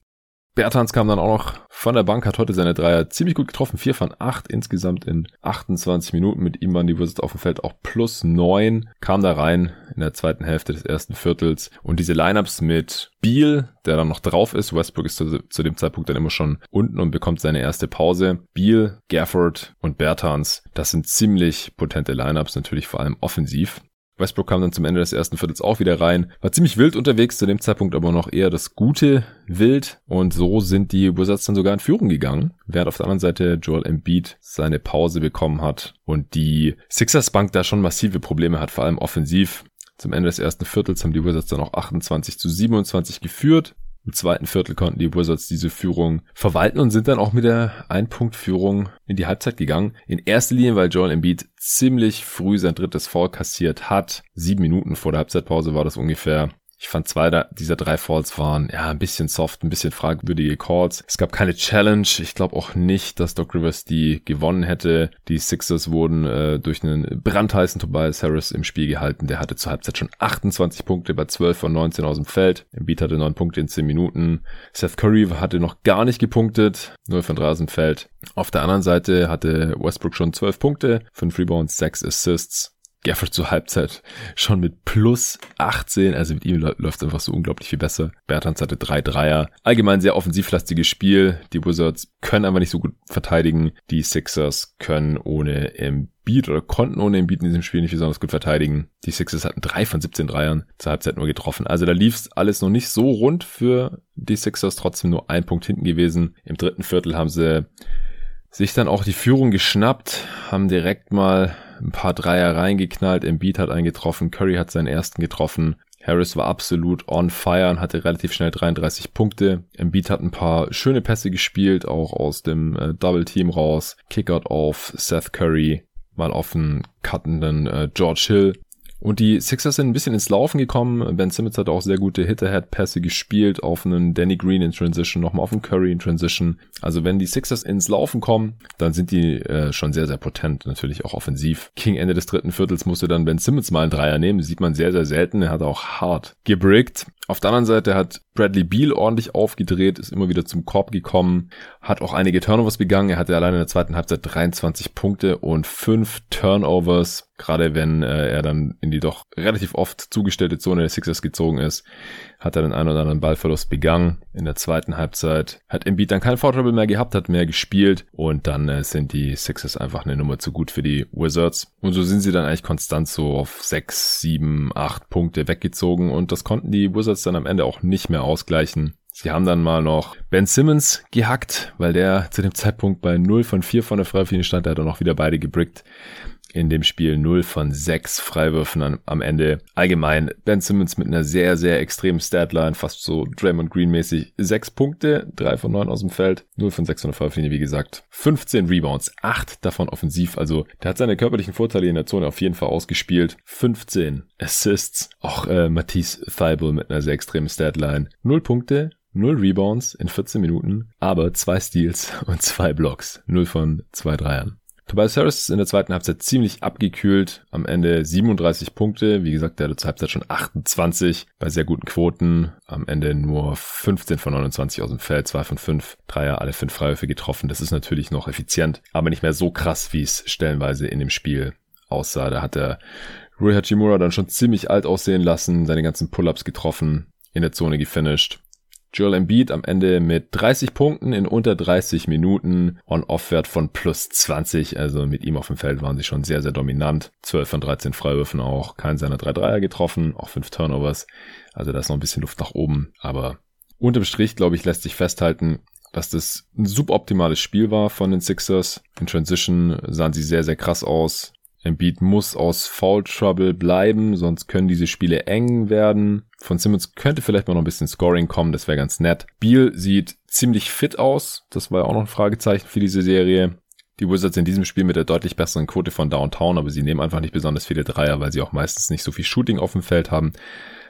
Bertans kam dann auch noch von der Bank, hat heute seine Dreier ziemlich gut getroffen. Vier von acht insgesamt in 28 Minuten. Mit ihm waren die Wizards auf dem Feld auch plus neun. Kam da rein in der zweiten Hälfte des ersten Viertels. Und diese Lineups mit Beal, der dann noch drauf ist. Westbrook ist zu, zu dem Zeitpunkt dann immer schon unten und bekommt seine erste Pause. Beal, Gafford und Bertans, das sind ziemlich potente Lineups, natürlich vor allem offensiv. Westbrook kam dann zum Ende des ersten Viertels auch wieder rein. War ziemlich wild unterwegs, zu dem Zeitpunkt aber noch eher das gute Wild. Und so sind die Wizards dann sogar in Führung gegangen. Während auf der anderen Seite Joel Embiid seine Pause bekommen hat und die Sixers Bank da schon massive Probleme hat, vor allem offensiv. Zum Ende des ersten Viertels haben die Wizards dann auch 28 zu 27 geführt. Im zweiten Viertel konnten die Wizards diese Führung verwalten und sind dann auch mit der Ein-Punkt-Führung in die Halbzeit gegangen. In erster Linie, weil Joel Embiid ziemlich früh sein drittes Foul kassiert hat. Sieben Minuten vor der Halbzeitpause war das ungefähr. Ich fand zwei dieser drei Falls waren ja ein bisschen soft, ein bisschen fragwürdige Calls. Es gab keine Challenge. Ich glaube auch nicht, dass Doc Rivers die gewonnen hätte. Die Sixers wurden äh, durch einen brandheißen Tobias Harris im Spiel gehalten. Der hatte zur Halbzeit schon 28 Punkte bei 12 von 19 aus dem Feld. Embiid hatte 9 Punkte in 10 Minuten. Seth Curry hatte noch gar nicht gepunktet. 0 von 3 aus dem Feld. Auf der anderen Seite hatte Westbrook schon 12 Punkte, 5 Rebounds, 6 Assists. Gafford zur Halbzeit schon mit plus 18. Also mit ihm läuft es einfach so unglaublich viel besser. Bertans hatte drei Dreier. Allgemein sehr offensivlastiges Spiel. Die Wizards können einfach nicht so gut verteidigen. Die Sixers können ohne Embiid oder konnten ohne Embiid in diesem Spiel nicht besonders gut verteidigen. Die Sixers hatten drei von 17 Dreiern zur Halbzeit nur getroffen. Also da lief es alles noch nicht so rund für die Sixers. Trotzdem nur ein Punkt hinten gewesen. Im dritten Viertel haben sie sich dann auch die Führung geschnappt, haben direkt mal ein paar Dreier reingeknallt. Embiid hat einen getroffen, Curry hat seinen ersten getroffen. Harris war absolut on fire und hatte relativ schnell 33 Punkte. Embiid hat ein paar schöne Pässe gespielt, auch aus dem äh, Double Team raus. Kickout auf Seth Curry, mal auf einen cuttenden äh, George Hill. Und die Sixers sind ein bisschen ins Laufen gekommen. Ben Simmons hat auch sehr gute Hit-Ahead-Pässe gespielt auf einen Danny Green in Transition, nochmal auf einen Curry in Transition. Also wenn die Sixers ins Laufen kommen, dann sind die äh, schon sehr, sehr potent, natürlich auch offensiv. King Ende des dritten Viertels musste dann Ben Simmons mal einen Dreier nehmen. Das sieht man sehr, sehr selten. Er hat auch hart gebrickt. Auf der anderen Seite hat Bradley Beal ordentlich aufgedreht, ist immer wieder zum Korb gekommen, hat auch einige Turnovers begangen. Er hatte allein in der zweiten Halbzeit 23 Punkte und fünf Turnovers. Gerade wenn äh, er dann in die doch relativ oft zugestellte Zone der Sixers gezogen ist, hat er den einen oder anderen Ballverlust begangen. In der zweiten Halbzeit hat Embiid dann kein Foul mehr gehabt, hat mehr gespielt und dann äh, sind die Sixers einfach eine Nummer zu gut für die Wizards. Und so sind sie dann eigentlich konstant so auf sechs, sieben, acht Punkte weggezogen und das konnten die Wizards dann am Ende auch nicht mehr ausgleichen. Sie haben dann mal noch Ben Simmons gehackt, weil der zu dem Zeitpunkt bei 0 von 4 von der Freiwurflinie stand. Der hat dann auch wieder beide gebrickt in dem Spiel 0 von 6 Freiwürfen an, am Ende. Allgemein Ben Simmons mit einer sehr, sehr extremen Statline, fast so Draymond Green mäßig. 6 Punkte, 3 von 9 aus dem Feld, 0 von 6 von der Freiwurflinie, wie gesagt. 15 Rebounds, 8 davon offensiv, also der hat seine körperlichen Vorteile in der Zone auf jeden Fall ausgespielt. 15 Assists, auch äh, Matisse Thibault mit einer sehr extremen Statline. 0 Punkte, 0 Rebounds in 14 Minuten, aber 2 Steals und 2 Blocks. 0 von 2 Dreiern. Tobias Harris ist in der zweiten Halbzeit ziemlich abgekühlt. Am Ende 37 Punkte. Wie gesagt, der hatte zur Halbzeit schon 28 bei sehr guten Quoten. Am Ende nur 15 von 29 aus dem Feld, 2 von 5 Dreier, alle 5 Freiwürfe getroffen. Das ist natürlich noch effizient, aber nicht mehr so krass, wie es stellenweise in dem Spiel aussah. Da hat der Rui Hachimura dann schon ziemlich alt aussehen lassen, seine ganzen Pull-ups getroffen, in der Zone gefinisht. Joel Embiid am Ende mit 30 Punkten in unter 30 Minuten, On-Off-Wert von plus 20, also mit ihm auf dem Feld waren sie schon sehr, sehr dominant. 12 von 13 Freiwürfen auch, kein seiner 3 Dreier getroffen, auch 5 Turnovers, also da ist noch ein bisschen Luft nach oben, aber unterm Strich, glaube ich, lässt sich festhalten, dass das ein suboptimales Spiel war von den Sixers. In Transition sahen sie sehr, sehr krass aus. Embiid muss aus Foul Trouble bleiben, sonst können diese Spiele eng werden. Von Simmons könnte vielleicht mal noch ein bisschen Scoring kommen, das wäre ganz nett. Beal sieht ziemlich fit aus, das war ja auch noch ein Fragezeichen für diese Serie. Die Wizards in diesem Spiel mit der deutlich besseren Quote von Downtown, aber sie nehmen einfach nicht besonders viele Dreier, weil sie auch meistens nicht so viel Shooting auf dem Feld haben.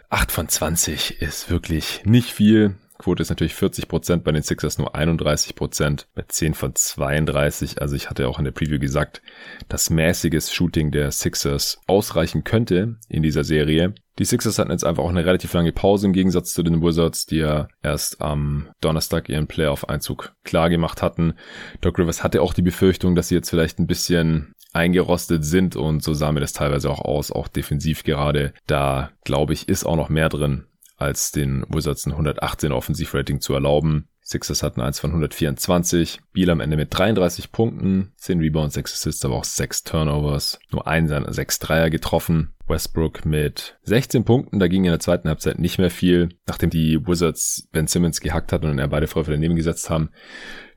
8 von 20 ist wirklich nicht viel. Quote ist natürlich 40 Prozent, bei den Sixers nur 31 Prozent, bei 10 von 32. Also ich hatte auch in der Preview gesagt, dass mäßiges Shooting der Sixers ausreichen könnte in dieser Serie. Die Sixers hatten jetzt einfach auch eine relativ lange Pause im Gegensatz zu den Wizards, die ja erst am Donnerstag ihren Playoff-Einzug klar gemacht hatten. Doc Rivers hatte auch die Befürchtung, dass sie jetzt vielleicht ein bisschen eingerostet sind und so sah mir das teilweise auch aus, auch defensiv gerade. Da glaube ich, ist auch noch mehr drin als den Wizards ein 118 Offensivrating zu erlauben. Sixers hatten eins von 124. Biel am Ende mit 33 Punkten, 10 Rebounds, 6 Assists, aber auch 6 Turnovers. Nur einen seiner 6 Dreier getroffen. Westbrook mit 16 Punkten, da ging in der zweiten Halbzeit nicht mehr viel. Nachdem die Wizards Ben Simmons gehackt hat und er beide Freiwürfe daneben gesetzt haben,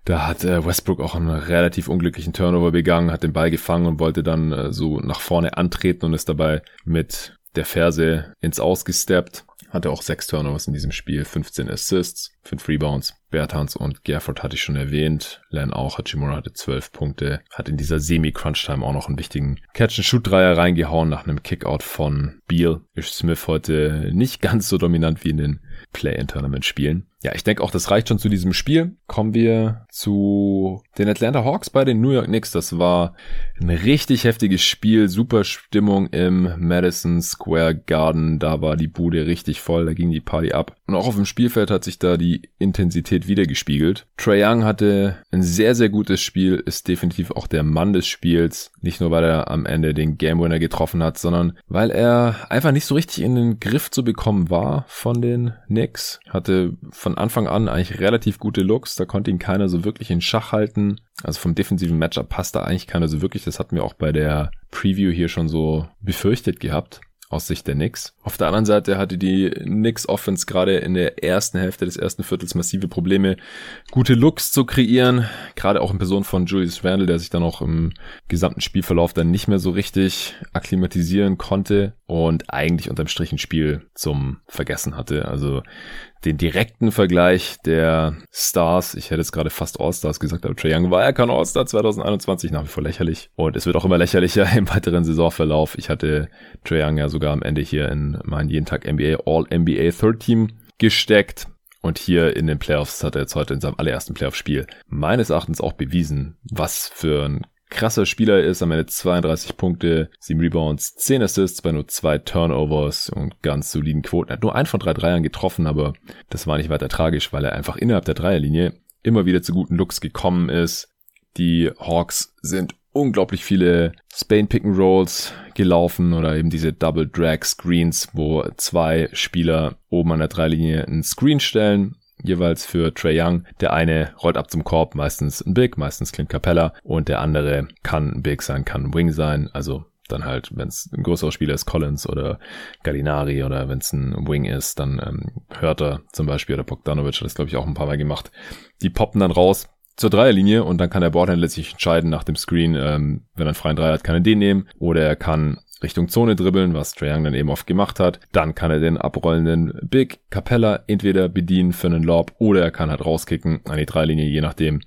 da hat äh, Westbrook auch einen relativ unglücklichen Turnover begangen, hat den Ball gefangen und wollte dann äh, so nach vorne antreten und ist dabei mit der Ferse ins Ausgesteppt. Hatte auch sechs Turnovers in diesem Spiel, 15 Assists, 5 Rebounds. Bertans und Gerford hatte ich schon erwähnt. Len auch. Hachimura hatte 12 Punkte. Hat in dieser Semi-Crunch-Time auch noch einen wichtigen Catch-and-Shoot-Dreier reingehauen nach einem Kickout von Beal. Ish Smith heute nicht ganz so dominant wie in den Play-in-Tournament-Spielen. Ja, ich denke auch, das reicht schon zu diesem Spiel. Kommen wir zu den Atlanta Hawks bei den New York Knicks. Das war ein richtig heftiges Spiel. Super Stimmung im Madison Square Garden. Da war die Bude richtig voll. Da ging die Party ab. Und auch auf dem Spielfeld hat sich da die Intensität wiedergespiegelt. Trey Young hatte ein sehr, sehr gutes Spiel. Ist definitiv auch der Mann des Spiels. Nicht nur, weil er am Ende den Game Winner getroffen hat, sondern weil er einfach nicht so richtig in den Griff zu bekommen war von den Knicks. Hatte von Anfang an eigentlich relativ gute Looks. Da konnte ihn keiner so wirklich in Schach halten. Also vom defensiven Matchup passt da eigentlich keiner so wirklich. Das hatten wir auch bei der Preview hier schon so befürchtet gehabt aus Sicht der Knicks. Auf der anderen Seite hatte die Knicks Offense gerade in der ersten Hälfte des ersten Viertels massive Probleme, gute Looks zu kreieren. Gerade auch in Person von Julius Randle, der sich dann auch im gesamten Spielverlauf dann nicht mehr so richtig akklimatisieren konnte und eigentlich unterm Strich ein Spiel zum Vergessen hatte. Also den direkten Vergleich der Stars, ich hätte jetzt gerade fast All-Stars gesagt, aber Trae Young war ja kein All-Star 2021, nach wie vor lächerlich. Und es wird auch immer lächerlicher im weiteren Saisonverlauf. Ich hatte Trae Young ja sogar am Ende hier in meinen jeden Tag NBA All-NBA Third Team gesteckt. Und hier in den Playoffs hat er jetzt heute in seinem allerersten Playoff-Spiel meines Erachtens auch bewiesen, was für ein krasser Spieler ist, am Ende 32 Punkte, 7 Rebounds, 10 Assists bei nur 2 Turnovers und ganz soliden Quoten. Er hat nur ein von drei Dreiern getroffen, aber das war nicht weiter tragisch, weil er einfach innerhalb der Dreierlinie immer wieder zu guten Looks gekommen ist. Die Hawks sind unglaublich viele Spain Pick and Rolls gelaufen oder eben diese Double Drag Screens, wo zwei Spieler oben an der Dreilinie einen Screen stellen jeweils für Trey Young. Der eine rollt ab zum Korb, meistens ein Big, meistens Clint Capella und der andere kann ein Big sein, kann ein Wing sein, also dann halt, wenn es ein größerer Spieler ist, Collins oder Gallinari oder wenn es ein Wing ist, dann ähm, Hörter zum Beispiel oder Bogdanovic hat das glaube ich auch ein paar Mal gemacht. Die poppen dann raus zur Dreierlinie und dann kann der Boardhand sich entscheiden nach dem Screen, ähm, wenn er einen freien Dreier hat, kann er den nehmen oder er kann Richtung Zone dribbeln, was Trae Young dann eben oft gemacht hat. Dann kann er den abrollenden Big Capella entweder bedienen für einen Lob oder er kann halt rauskicken an die Dreilinie, je nachdem,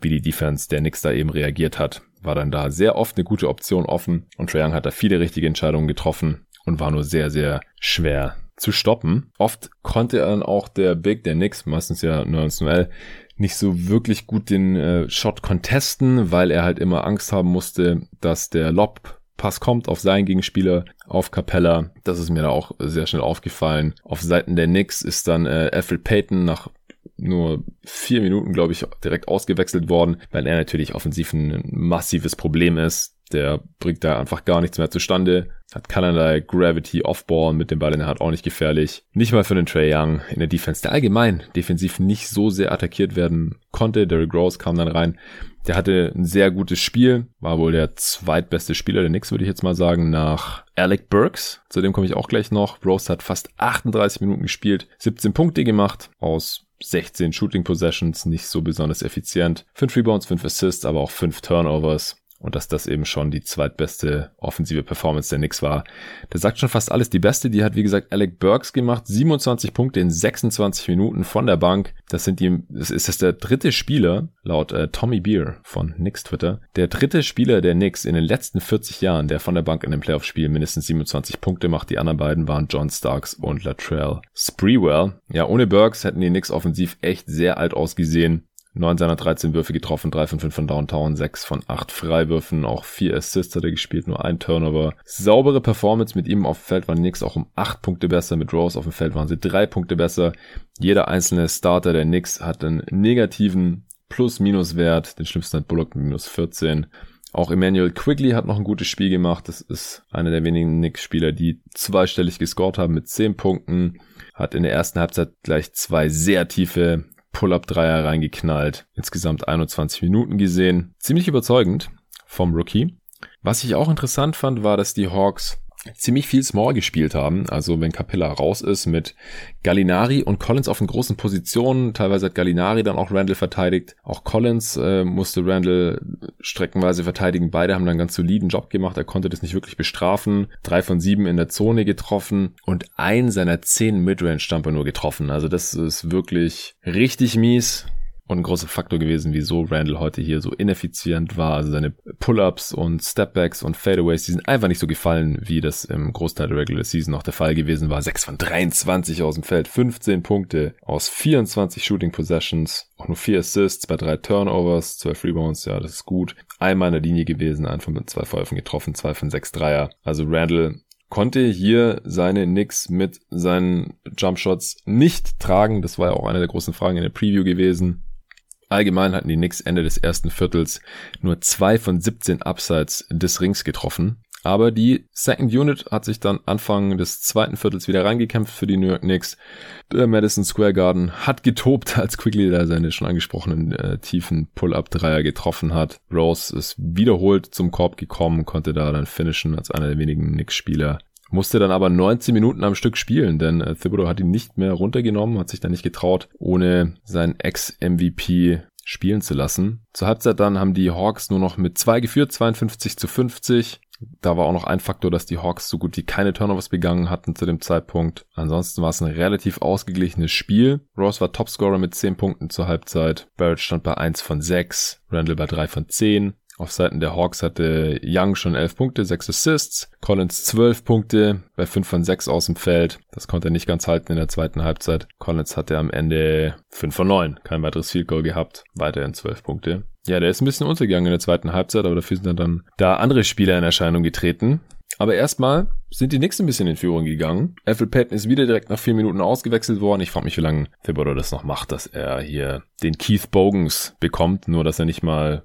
wie die Defense der Knicks da eben reagiert hat. War dann da sehr oft eine gute Option offen und Trae Young hat da viele richtige Entscheidungen getroffen und war nur sehr, sehr schwer zu stoppen. Oft konnte dann auch der Big, der Knicks, meistens ja 19L, nicht so wirklich gut den äh, Shot contesten, weil er halt immer Angst haben musste, dass der Lob Pass kommt auf seinen Gegenspieler, auf Capella. Das ist mir da auch sehr schnell aufgefallen. Auf Seiten der Knicks ist dann äh, Alfred Payton nach nur vier Minuten, glaube ich, direkt ausgewechselt worden, weil er natürlich offensiv ein massives Problem ist. Der bringt da einfach gar nichts mehr zustande. Hat keinerlei Gravity Offball mit dem Ball in der Hand auch nicht gefährlich. Nicht mal für den Trey Young in der Defense, der allgemein defensiv nicht so sehr attackiert werden konnte. Derrick Rose kam dann rein. Der hatte ein sehr gutes Spiel, war wohl der zweitbeste Spieler der Knicks, würde ich jetzt mal sagen, nach Alec Burks. Zu dem komme ich auch gleich noch. Rose hat fast 38 Minuten gespielt, 17 Punkte gemacht aus 16 Shooting Possessions, nicht so besonders effizient. 5 Rebounds, 5 Assists, aber auch 5 Turnovers und dass das eben schon die zweitbeste offensive Performance der Knicks war. Der sagt schon fast alles. Die beste, die hat wie gesagt Alec Burks gemacht. 27 Punkte in 26 Minuten von der Bank. Das sind die, das ist das der dritte Spieler, laut äh, Tommy Beer von Knicks Twitter, der dritte Spieler der Knicks in den letzten 40 Jahren, der von der Bank in einem Playoff-Spiel mindestens 27 Punkte macht. Die anderen beiden waren John Starks und Latrell Spreewell. Ja, ohne Burks hätten die Knicks offensiv echt sehr alt ausgesehen. 9 seiner 13 Würfe getroffen, 3 von 5 von Downtown, 6 von 8 Freiwürfen, auch 4 Assists hat er gespielt, nur ein Turnover. Saubere Performance mit ihm auf dem Feld waren Knicks auch um 8 Punkte besser, mit Rose auf dem Feld waren sie 3 Punkte besser. Jeder einzelne Starter der Knicks hat einen negativen Plus-Minus-Wert, den schlimmsten hat Bullock mit minus 14. Auch Emmanuel Quigley hat noch ein gutes Spiel gemacht. Das ist einer der wenigen Knicks-Spieler, die zweistellig gescored haben mit 10 Punkten. Hat in der ersten Halbzeit gleich zwei sehr tiefe Pull-Up-Dreier reingeknallt. Insgesamt 21 Minuten gesehen. Ziemlich überzeugend vom Rookie. Was ich auch interessant fand, war, dass die Hawks ziemlich viel Small gespielt haben. Also wenn Capella raus ist mit Gallinari und Collins auf den großen Positionen. Teilweise hat Gallinari dann auch Randall verteidigt. Auch Collins äh, musste Randall streckenweise verteidigen. Beide haben dann einen ganz soliden Job gemacht. Er konnte das nicht wirklich bestrafen. Drei von sieben in der Zone getroffen und ein seiner zehn Midrange-Stamper nur getroffen. Also das ist wirklich richtig mies und ein großer Faktor gewesen, wieso Randall heute hier so ineffizient war. Also seine Pull-ups und Stepbacks und Fadeaways, die sind einfach nicht so gefallen, wie das im Großteil der Regular Season noch der Fall gewesen war. 6 von 23 aus dem Feld, 15 Punkte aus 24 Shooting Possessions, auch nur 4 Assists bei 3 Turnovers, 12 Rebounds, ja, das ist gut. Einmal in der Linie gewesen, ein von zwei Verläufen getroffen, zwei von sechs Dreier. Also Randall konnte hier seine Knicks mit seinen Jumpshots nicht tragen. Das war ja auch eine der großen Fragen in der Preview gewesen. Allgemein hatten die Knicks Ende des ersten Viertels nur zwei von 17 Abseits des Rings getroffen. Aber die Second Unit hat sich dann Anfang des zweiten Viertels wieder reingekämpft für die New York Knicks. Der Madison Square Garden hat getobt, als Quigley da seine schon angesprochenen äh, tiefen Pull-Up-Dreier getroffen hat. Rose ist wiederholt zum Korb gekommen, konnte da dann finishen als einer der wenigen Knicks-Spieler, musste dann aber 19 Minuten am Stück spielen, denn äh, Thibodeau hat ihn nicht mehr runtergenommen, hat sich dann nicht getraut, ohne seinen Ex-MVP spielen zu lassen. Zur Halbzeit dann haben die Hawks nur noch mit zwei geführt, 52 zu 50. Da war auch noch ein Faktor, dass die Hawks so gut wie keine Turnovers begangen hatten zu dem Zeitpunkt. Ansonsten war es ein relativ ausgeglichenes Spiel. Ross war Topscorer mit 10 Punkten zur Halbzeit. Barrett stand bei 1 von 6. Randall bei 3 von 10. Auf Seiten der Hawks hatte Young schon 11 Punkte, 6 Assists, Collins 12 Punkte bei 5 von 6 aus dem Feld. Das konnte er nicht ganz halten in der zweiten Halbzeit. Collins hatte am Ende 5 von 9, kein weiteres Field Goal gehabt, weiterhin 12 Punkte. Ja, der ist ein bisschen untergegangen in der zweiten Halbzeit, aber dafür sind dann da andere Spieler in Erscheinung getreten. Aber erstmal sind die Knicks ein bisschen in Führung gegangen. Alfred Payton ist wieder direkt nach vier Minuten ausgewechselt worden. Ich frage mich, wie lange Thibodeau das noch macht, dass er hier den Keith Bogans bekommt, nur dass er nicht mal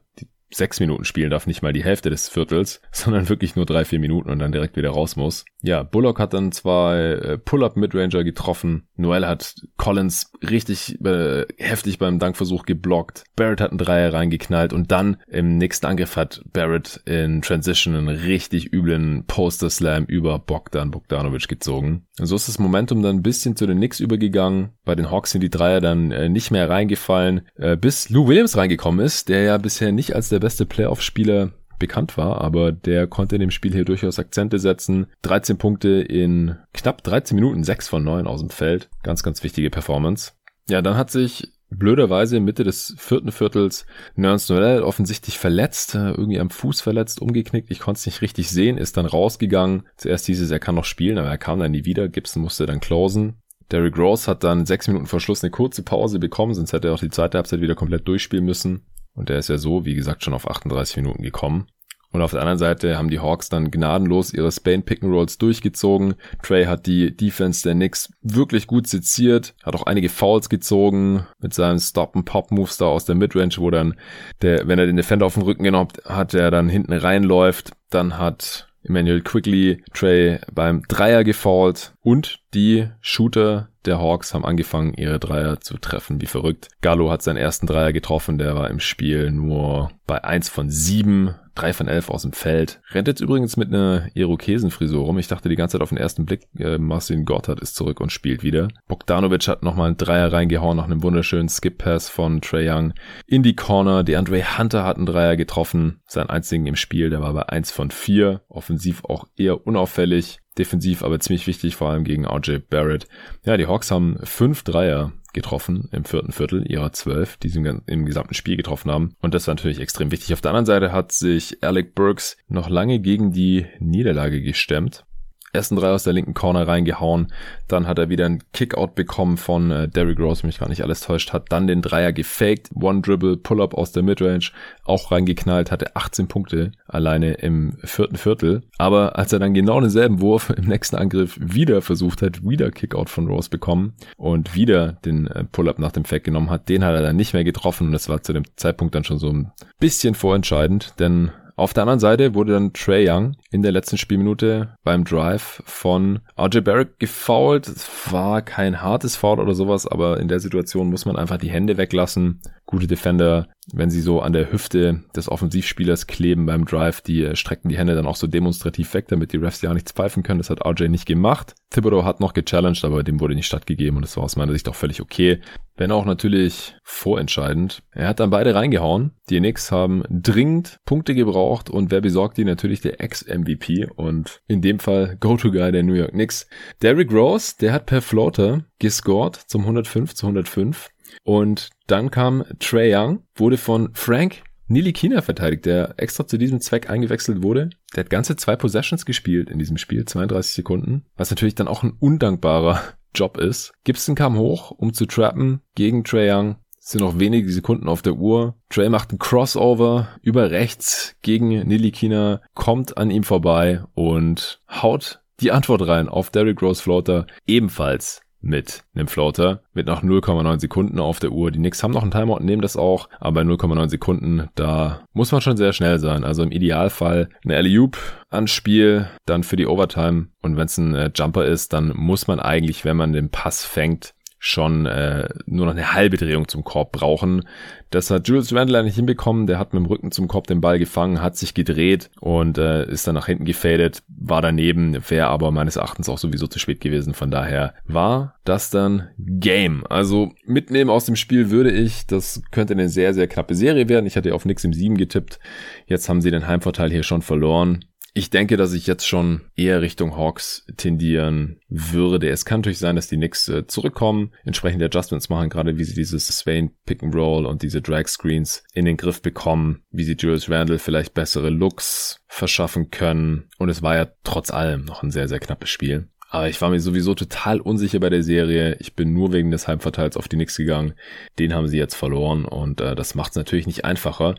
sechs Minuten spielen darf, nicht mal die Hälfte des Viertels, sondern wirklich nur drei, vier Minuten und dann direkt wieder raus muss. Ja, Bullock hat dann zwei äh, Pull-Up-Midranger getroffen. Noel hat Collins richtig äh, heftig beim Dankversuch geblockt. Barrett hat einen Dreier reingeknallt und dann im nächsten Angriff hat Barrett in Transition einen richtig üblen Poster-Slam über Bogdan Bogdanovic gezogen. Und so ist das Momentum dann ein bisschen zu den Knicks übergegangen. Bei den Hawks sind die Dreier dann äh, nicht mehr reingefallen, äh, bis Lou Williams reingekommen ist, der ja bisher nicht als der beste Playoff-Spieler bekannt war, aber der konnte in dem Spiel hier durchaus Akzente setzen. 13 Punkte in knapp 13 Minuten, 6 von 9 aus dem Feld. Ganz, ganz wichtige Performance. Ja, dann hat sich blöderweise Mitte des vierten Viertels Nerns Noel offensichtlich verletzt, äh, irgendwie am Fuß verletzt, umgeknickt. Ich konnte es nicht richtig sehen, ist dann rausgegangen. Zuerst hieß es, er kann noch spielen, aber er kam dann nie wieder. Gibson musste dann closen. Derrick Rose hat dann sechs Minuten vor Schluss eine kurze Pause bekommen, sonst hätte er auch die zweite Halbzeit wieder komplett durchspielen müssen. Und der ist ja so, wie gesagt, schon auf 38 Minuten gekommen. Und auf der anderen Seite haben die Hawks dann gnadenlos ihre Spain Pick and Rolls durchgezogen. Trey hat die Defense der Knicks wirklich gut seziert, hat auch einige Fouls gezogen mit seinem Stop and Pop Moves da aus der Midrange, wo dann der, wenn er den Defender auf den Rücken genommen hat, der dann hinten reinläuft, dann hat Emmanuel Quickly Trey beim Dreier gefault und die Shooter der Hawks haben angefangen, ihre Dreier zu treffen, wie verrückt. Gallo hat seinen ersten Dreier getroffen, der war im Spiel nur bei eins von sieben, drei von elf aus dem Feld. Rennt jetzt übrigens mit einer Irokesenfrisur rum. Ich dachte die ganze Zeit auf den ersten Blick, äh, Marcin Gotthard ist zurück und spielt wieder. Bogdanovic hat nochmal einen Dreier reingehauen nach einem wunderschönen Skip-Pass von Trey Young in die Corner. Die Andre Hunter hat einen Dreier getroffen, sein einzigen im Spiel, der war bei eins von vier. Offensiv auch eher unauffällig defensiv aber ziemlich wichtig, vor allem gegen RJ Barrett. Ja, die Hawks haben fünf Dreier getroffen im vierten Viertel ihrer zwölf, die sie im, gesamten Spiel getroffen haben. Und das war natürlich extrem wichtig. Auf der anderen Seite hat sich Alec Burks noch lange gegen die Niederlage gestemmt ersten drei aus der linken Corner reingehauen. Dann hat er wieder einen Kickout bekommen von äh, Derrick Rose, mich gar nicht alles täuscht hat. Dann den Dreier gefaked, One Dribble, Pull-up aus der Midrange, auch reingeknallt, hatte 18 Punkte alleine im vierten Viertel. Aber als er dann genau denselben Wurf im nächsten Angriff wieder versucht hat, wieder Kickout von Rose bekommen und wieder den äh, Pull-up nach dem Fake genommen hat, den hat er dann nicht mehr getroffen und das war zu dem Zeitpunkt dann schon so ein bisschen vorentscheidend, denn auf der anderen Seite wurde dann Trey Young in der letzten Spielminute beim Drive von RJ Barrett gefoult. Es war kein hartes Foul oder sowas, aber in der Situation muss man einfach die Hände weglassen. Gute Defender, wenn sie so an der Hüfte des Offensivspielers kleben beim Drive, die äh, strecken die Hände dann auch so demonstrativ weg, damit die Refs ja nichts pfeifen können. Das hat RJ nicht gemacht. Thibodeau hat noch gechallenged, aber dem wurde nicht stattgegeben und das war aus meiner Sicht auch völlig okay. Wenn auch natürlich vorentscheidend. Er hat dann beide reingehauen. Die Knicks haben dringend Punkte gebraucht und wer besorgt die? Natürlich der Ex-MVP und in dem Fall Go-To-Guy der New York Knicks. Derrick Rose, der hat per Floater gescored zum 105 zu 105 und dann kam Trey Young, wurde von Frank Nilikina verteidigt, der extra zu diesem Zweck eingewechselt wurde. Der hat ganze zwei Possessions gespielt in diesem Spiel, 32 Sekunden, was natürlich dann auch ein undankbarer Job ist. Gibson kam hoch, um zu trappen gegen Trey Young. Es sind noch wenige Sekunden auf der Uhr. Trey macht einen Crossover über rechts gegen Nilikina, kommt an ihm vorbei und haut die Antwort rein auf Derrick Rose Floater ebenfalls mit einem Floater mit noch 0,9 Sekunden auf der Uhr. Die Knicks haben noch einen Timeout, nehmen das auch, aber bei 0,9 Sekunden, da muss man schon sehr schnell sein. Also im Idealfall eine Alley-Oop Anspiel, dann für die Overtime und wenn es ein äh, Jumper ist, dann muss man eigentlich, wenn man den Pass fängt, schon äh, nur noch eine halbe Drehung zum Korb brauchen. Das hat Julius Randle nicht hinbekommen. Der hat mit dem Rücken zum Korb den Ball gefangen, hat sich gedreht und äh, ist dann nach hinten gefadet, war daneben, wäre aber meines Erachtens auch sowieso zu spät gewesen. Von daher war das dann Game. Also mitnehmen aus dem Spiel würde ich, das könnte eine sehr, sehr knappe Serie werden. Ich hatte auf nix im 7 getippt. Jetzt haben sie den Heimvorteil hier schon verloren. Ich denke, dass ich jetzt schon eher Richtung Hawks tendieren würde. Es kann natürlich sein, dass die Knicks äh, zurückkommen, entsprechende Adjustments machen, gerade wie sie dieses Swain Pick and Roll und diese Drag Screens in den Griff bekommen, wie sie Julius Randle vielleicht bessere Looks verschaffen können. Und es war ja trotz allem noch ein sehr, sehr knappes Spiel. Aber ich war mir sowieso total unsicher bei der Serie. Ich bin nur wegen des Heimverteils auf die Knicks gegangen. Den haben sie jetzt verloren und äh, das macht es natürlich nicht einfacher.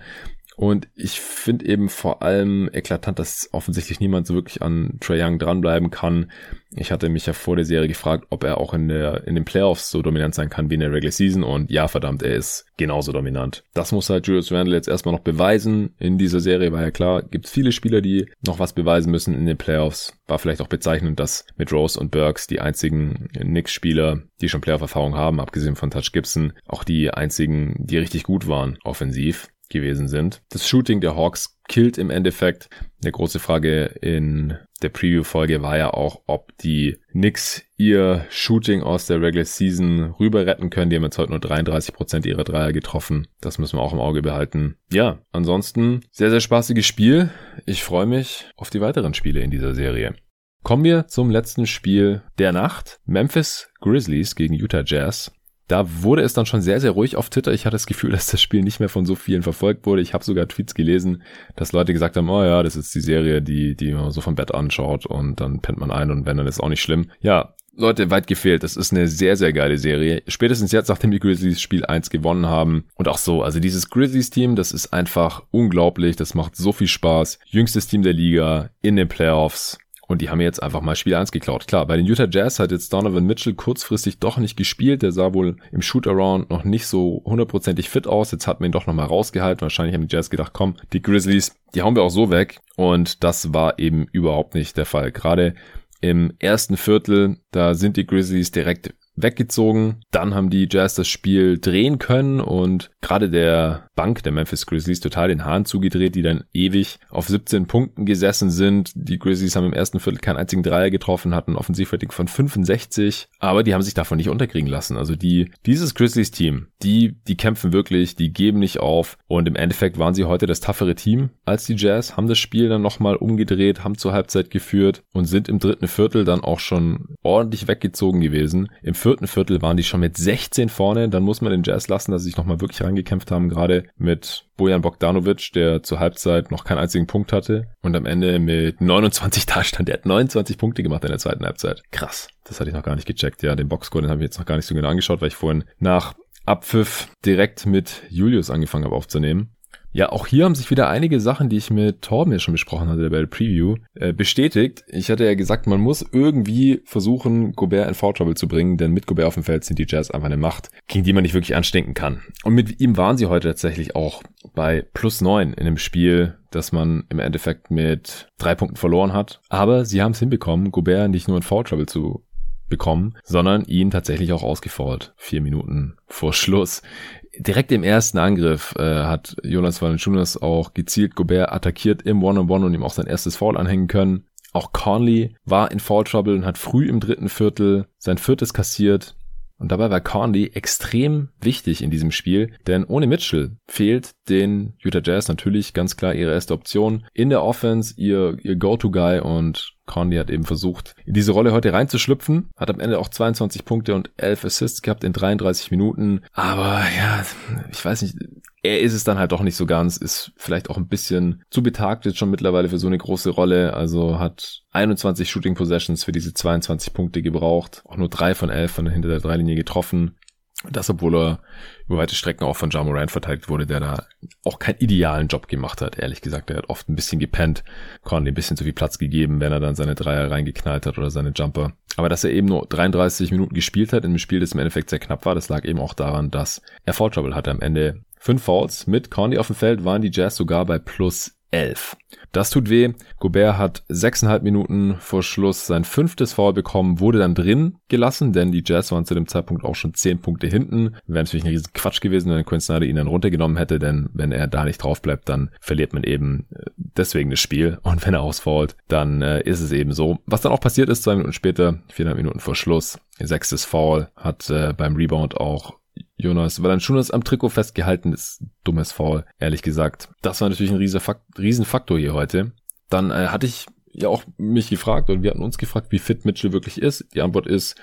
Und ich finde eben vor allem eklatant, dass offensichtlich niemand so wirklich an Trey Young dranbleiben kann. Ich hatte mich ja vor der Serie gefragt, ob er auch in der, in den Playoffs so dominant sein kann wie in der Regular Season. Und ja, verdammt, er ist genauso dominant. Das muss halt Julius Randle jetzt erstmal noch beweisen. In dieser Serie war ja klar, gibt es viele Spieler, die noch was beweisen müssen in den Playoffs. War vielleicht auch bezeichnend, dass mit Rose und Burks die einzigen Knicks-Spieler, die schon Playoff-Erfahrung haben, abgesehen von Touch Gibson, auch die einzigen, die richtig gut waren offensiv gewesen sind. Das Shooting der Hawks killt im Endeffekt. Eine große Frage in der Preview-Folge war ja auch, ob die Knicks ihr Shooting aus der Regular Season rüber retten können. Die haben jetzt heute nur 33 Prozent ihrer Dreier getroffen. Das müssen wir auch im Auge behalten. Ja, ansonsten sehr, sehr spaßiges Spiel. Ich freue mich auf die weiteren Spiele in dieser Serie. Kommen wir zum letzten Spiel der Nacht. Memphis Grizzlies gegen Utah Jazz. Da wurde es dann schon sehr, sehr ruhig auf Twitter. Ich hatte das Gefühl, dass das Spiel nicht mehr von so vielen verfolgt wurde. Ich habe sogar Tweets gelesen, dass Leute gesagt haben, oh ja, das ist die Serie, die, die man so vom Bett anschaut und dann pennt man ein und wenn, dann ist auch nicht schlimm. Ja, Leute, weit gefehlt. Das ist eine sehr, sehr geile Serie. Spätestens jetzt, nachdem die Grizzlies Spiel 1 gewonnen haben. Und auch so, also dieses Grizzlies-Team, das ist einfach unglaublich. Das macht so viel Spaß. Jüngstes Team der Liga in den Playoffs. Und die haben jetzt einfach mal Spiel 1 geklaut. Klar, bei den Utah Jazz hat jetzt Donovan Mitchell kurzfristig doch nicht gespielt. Der sah wohl im Shootaround noch nicht so hundertprozentig fit aus. Jetzt hat man ihn doch nochmal rausgehalten. Wahrscheinlich haben die Jazz gedacht, komm, die Grizzlies, die hauen wir auch so weg. Und das war eben überhaupt nicht der Fall. Gerade im ersten Viertel, da sind die Grizzlies direkt weggezogen. Dann haben die Jazz das Spiel drehen können und gerade der Bank der Memphis Grizzlies total den Hahn zugedreht, die dann ewig auf 17 Punkten gesessen sind. Die Grizzlies haben im ersten Viertel keinen einzigen Dreier getroffen, hatten Offensivrating von 65, aber die haben sich davon nicht unterkriegen lassen. Also die, dieses Grizzlies Team, die, die kämpfen wirklich, die geben nicht auf und im Endeffekt waren sie heute das toughere Team als die Jazz, haben das Spiel dann nochmal umgedreht, haben zur Halbzeit geführt und sind im dritten Viertel dann auch schon ordentlich weggezogen gewesen. Im vierten Viertel waren die schon mit 16 vorne, dann muss man den Jazz lassen, dass sie sich nochmal wirklich reingekämpft haben, gerade mit Bojan Bogdanovic, der zur Halbzeit noch keinen einzigen Punkt hatte und am Ende mit 29 da stand. Der hat 29 Punkte gemacht in der zweiten Halbzeit. Krass. Das hatte ich noch gar nicht gecheckt. Ja, den Boxscore, den habe ich jetzt noch gar nicht so genau angeschaut, weil ich vorhin nach Abpfiff direkt mit Julius angefangen habe aufzunehmen. Ja, auch hier haben sich wieder einige Sachen, die ich mit Torben ja schon besprochen hatte bei der Preview, äh, bestätigt. Ich hatte ja gesagt, man muss irgendwie versuchen, Gobert in Foul Trouble zu bringen, denn mit Gobert auf dem Feld sind die Jazz einfach eine Macht, gegen die man nicht wirklich anstinken kann. Und mit ihm waren sie heute tatsächlich auch bei plus neun in einem Spiel, das man im Endeffekt mit drei Punkten verloren hat. Aber sie haben es hinbekommen, Gobert nicht nur in Foul Trouble zu bekommen, sondern ihn tatsächlich auch ausgefault. Vier Minuten vor Schluss direkt im ersten Angriff äh, hat Jonas Valanciunas auch gezielt Gobert attackiert im One-on-One -on -One und ihm auch sein erstes Foul anhängen können. Auch Conley war in Foul Trouble und hat früh im dritten Viertel sein viertes kassiert. Und dabei war Conley extrem wichtig in diesem Spiel, denn ohne Mitchell fehlt den Utah Jazz natürlich ganz klar ihre erste Option in der Offense, ihr, ihr Go-To-Guy und Conley hat eben versucht, in diese Rolle heute reinzuschlüpfen, hat am Ende auch 22 Punkte und 11 Assists gehabt in 33 Minuten, aber ja, ich weiß nicht, er ist es dann halt doch nicht so ganz, ist vielleicht auch ein bisschen zu betagt jetzt schon mittlerweile für so eine große Rolle, also hat 21 Shooting Possessions für diese 22 Punkte gebraucht, auch nur drei von elf von hinter der Dreilinie getroffen. Das, obwohl er über weite Strecken auch von Ja Morant verteidigt wurde, der da auch keinen idealen Job gemacht hat, ehrlich gesagt. Er hat oft ein bisschen gepennt, Conley ein bisschen zu viel Platz gegeben, wenn er dann seine Dreier reingeknallt hat oder seine Jumper. Aber dass er eben nur 33 Minuten gespielt hat in einem Spiel, das im Endeffekt sehr knapp war, das lag eben auch daran, dass er Foul Trouble hatte am Ende. Fünf Fouls mit Conley auf dem Feld waren die Jazz sogar bei plus 11. Das tut weh. Gobert hat sechseinhalb Minuten vor Schluss sein fünftes Foul bekommen, wurde dann drin gelassen, denn die Jazz waren zu dem Zeitpunkt auch schon zehn Punkte hinten. Wäre natürlich ein riesen Quatsch gewesen, wenn Quinn Snyder ihn dann runtergenommen hätte, denn wenn er da nicht drauf bleibt, dann verliert man eben äh, deswegen das Spiel. Und wenn er ausfault, dann äh, ist es eben so. Was dann auch passiert ist, zwei Minuten später, viereinhalb Minuten vor Schluss, sechstes Foul, hat äh, beim Rebound auch Jonas Valanciunas am Trikot festgehalten ist. Dummes Foul, ehrlich gesagt. Das war natürlich ein riesen Faktor hier heute. Dann äh, hatte ich ja auch mich gefragt und wir hatten uns gefragt, wie fit Mitchell wirklich ist. Die Antwort ist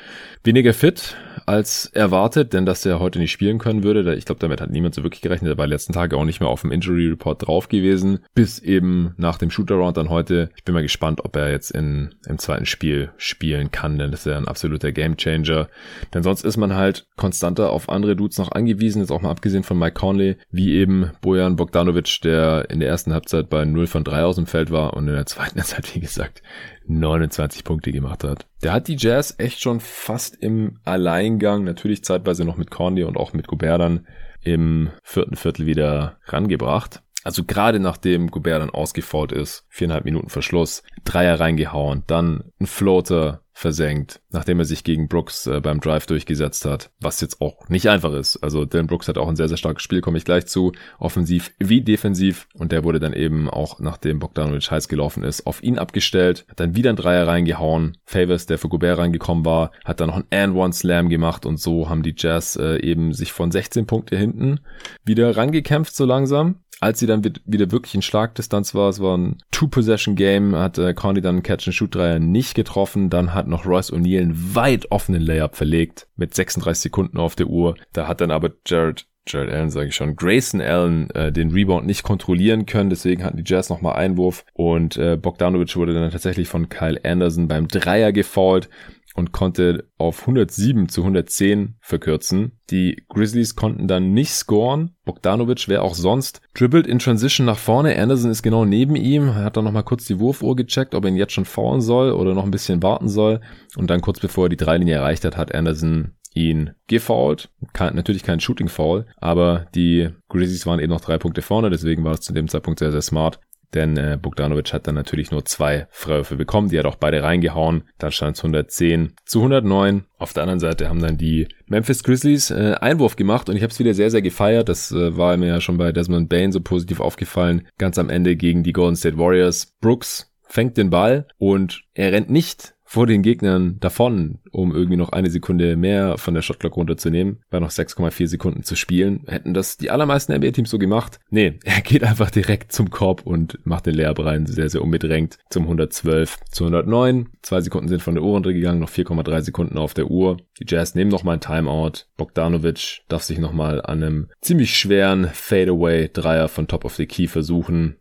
weniger fit als erwartet, denn dass er heute nicht spielen können würde, ich glaube, damit hat niemand so wirklich gerechnet. Er war letzten Tage auch nicht mehr auf dem Injury Report drauf gewesen, bis eben nach dem Shootaround dann heute. Ich bin mal gespannt, ob er jetzt in, im zweiten Spiel spielen kann, denn das ist ja ein absoluter Gamechanger. Denn sonst ist man halt konstanter auf andere Dudes noch angewiesen, jetzt auch mal abgesehen von Mike Conley, wie eben Bojan Bogdanovic, der in der ersten Halbzeit bei 0 von 3 aus dem Feld war und in der zweiten Halbzeit wie gesagt, 29 Punkte gemacht hat. Der hat die Jazz echt schon fast im Alleingang, natürlich zeitweise noch mit Conley und auch mit Gobert dann im vierten Viertel wieder rangebracht. Also gerade nachdem Gobert dann ausgefault ist, viereinhalb Minuten Verschluss, Dreier reingehauen, dann ein Floater versenkt, nachdem er sich gegen Brooks äh, beim Drive durchgesetzt hat, was jetzt auch nicht einfach ist. Also Dylan Brooks hat auch ein sehr, sehr starkes Spiel, komme ich gleich zu, offensiv wie defensiv. Und der wurde dann eben auch, nachdem Bogdanovic heiß gelaufen ist, auf ihn abgestellt, hat dann wieder ein Dreier reingehauen, Favors, der für Gobert reingekommen war, hat dann noch einen And-One-Slam gemacht. Und so haben die Jazz äh, eben sich von 16 Punkte hinten wieder rangekämpft so langsam. Als sie dann wieder wirklich in Schlagdistanz war, es war ein Two-Possession-Game, hat äh, Conley dann einen Catch-and-Shoot-Dreier nicht getroffen, dann hat noch Royce O'Neal einen weit offenen Layup verlegt, mit 36 Sekunden auf der Uhr, da hat dann aber Jared Jared Allen sage ich schon, Grayson Allen äh, den Rebound nicht kontrollieren können, deswegen hatten die Jazz nochmal Einwurf. Und äh, Bogdanovic wurde dann tatsächlich von Kyle Anderson beim Dreier gefault und konnte auf 107 zu 110 verkürzen. Die Grizzlies konnten dann nicht scoren. Bogdanovic, wer auch sonst, dribbelt in Transition nach vorne. Anderson ist genau neben ihm. Er hat dann nochmal kurz die Wurfuhr gecheckt, ob er ihn jetzt schon faulen soll oder noch ein bisschen warten soll. Und dann kurz bevor er die Dreilinie erreicht hat, hat Anderson ihn gefoult. Kein, natürlich kein Shooting Foul, aber die Grizzlies waren eben noch drei Punkte vorne, deswegen war es zu dem Zeitpunkt sehr, sehr smart. Denn äh, Bogdanovic hat dann natürlich nur zwei Freiwürfe bekommen. Die hat auch beide reingehauen. Dann stand es 110 zu 109. Auf der anderen Seite haben dann die Memphis Grizzlies äh, Einwurf gemacht und ich habe es wieder sehr, sehr gefeiert. Das äh, war mir ja schon bei Desmond Bain so positiv aufgefallen. Ganz am Ende gegen die Golden State Warriors. Brooks fängt den Ball und er rennt nicht vor den Gegnern davon, um irgendwie noch eine Sekunde mehr von der Shotclock runterzunehmen, bei noch 6,4 Sekunden zu spielen. Hätten das die allermeisten NBA-Teams so gemacht? Nee, er geht einfach direkt zum Korb und macht den Layup rein, sehr, sehr unbedrängt zum 112 zu 109. Zwei Sekunden sind von der Uhr runtergegangen, noch 4,3 Sekunden auf der Uhr. Die Jazz nehmen nochmal ein Timeout. Bogdanovic darf sich nochmal an einem ziemlich schweren Fadeaway-Dreier von Top of the Key versuchen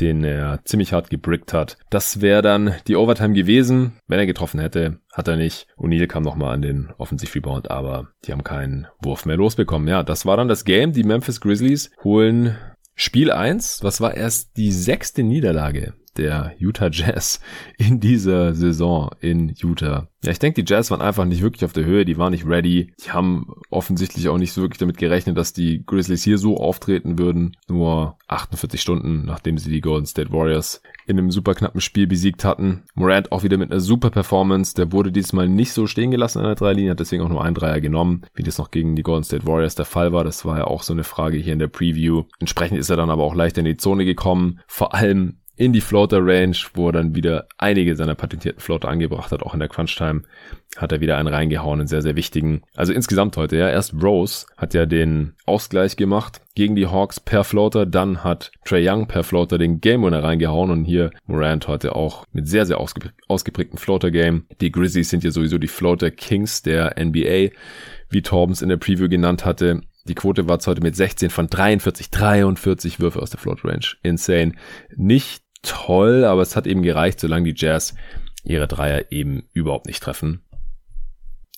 den er ziemlich hart gebrickt hat. Das wäre dann die Overtime gewesen, wenn er getroffen hätte. Hat er nicht. O'Neal kam nochmal an den Offensiv-Rebound, aber die haben keinen Wurf mehr losbekommen. Ja, das war dann das Game. Die Memphis Grizzlies holen Spiel 1. Was war erst die sechste Niederlage der Utah Jazz in dieser Saison in Utah. Ja, ich denke, die Jazz waren einfach nicht wirklich auf der Höhe, die waren nicht ready. Die haben offensichtlich auch nicht so wirklich damit gerechnet, dass die Grizzlies hier so auftreten würden. Nur 48 Stunden, nachdem sie die Golden State Warriors in einem super knappen Spiel besiegt hatten. Morant auch wieder mit einer super Performance. Der wurde diesmal nicht so stehen gelassen an der Dreilinie, hat deswegen auch nur einen Dreier genommen, wie das noch gegen die Golden State Warriors der Fall war. Das war ja auch so eine Frage hier in der Preview. Entsprechend ist er dann aber auch leichter in die Zone gekommen. Vor allem in die Floater Range, wo er dann wieder einige seiner patentierten Floater angebracht hat, auch in der Crunch Time hat er wieder einen reingehauen, einen sehr, sehr wichtigen. Also insgesamt heute, ja, erst Rose hat ja den Ausgleich gemacht gegen die Hawks per Floater, dann hat Trey Young per Floater den Game Winner reingehauen und hier Morant heute auch mit sehr, sehr ausgeprägten Floater Game. Die Grizzlies sind ja sowieso die Floater Kings der NBA, wie Torbens in der Preview genannt hatte. Die Quote war heute mit 16 von 43, 43 Würfe aus der Float Range. Insane. Nicht toll, aber es hat eben gereicht, solange die Jazz ihre Dreier eben überhaupt nicht treffen.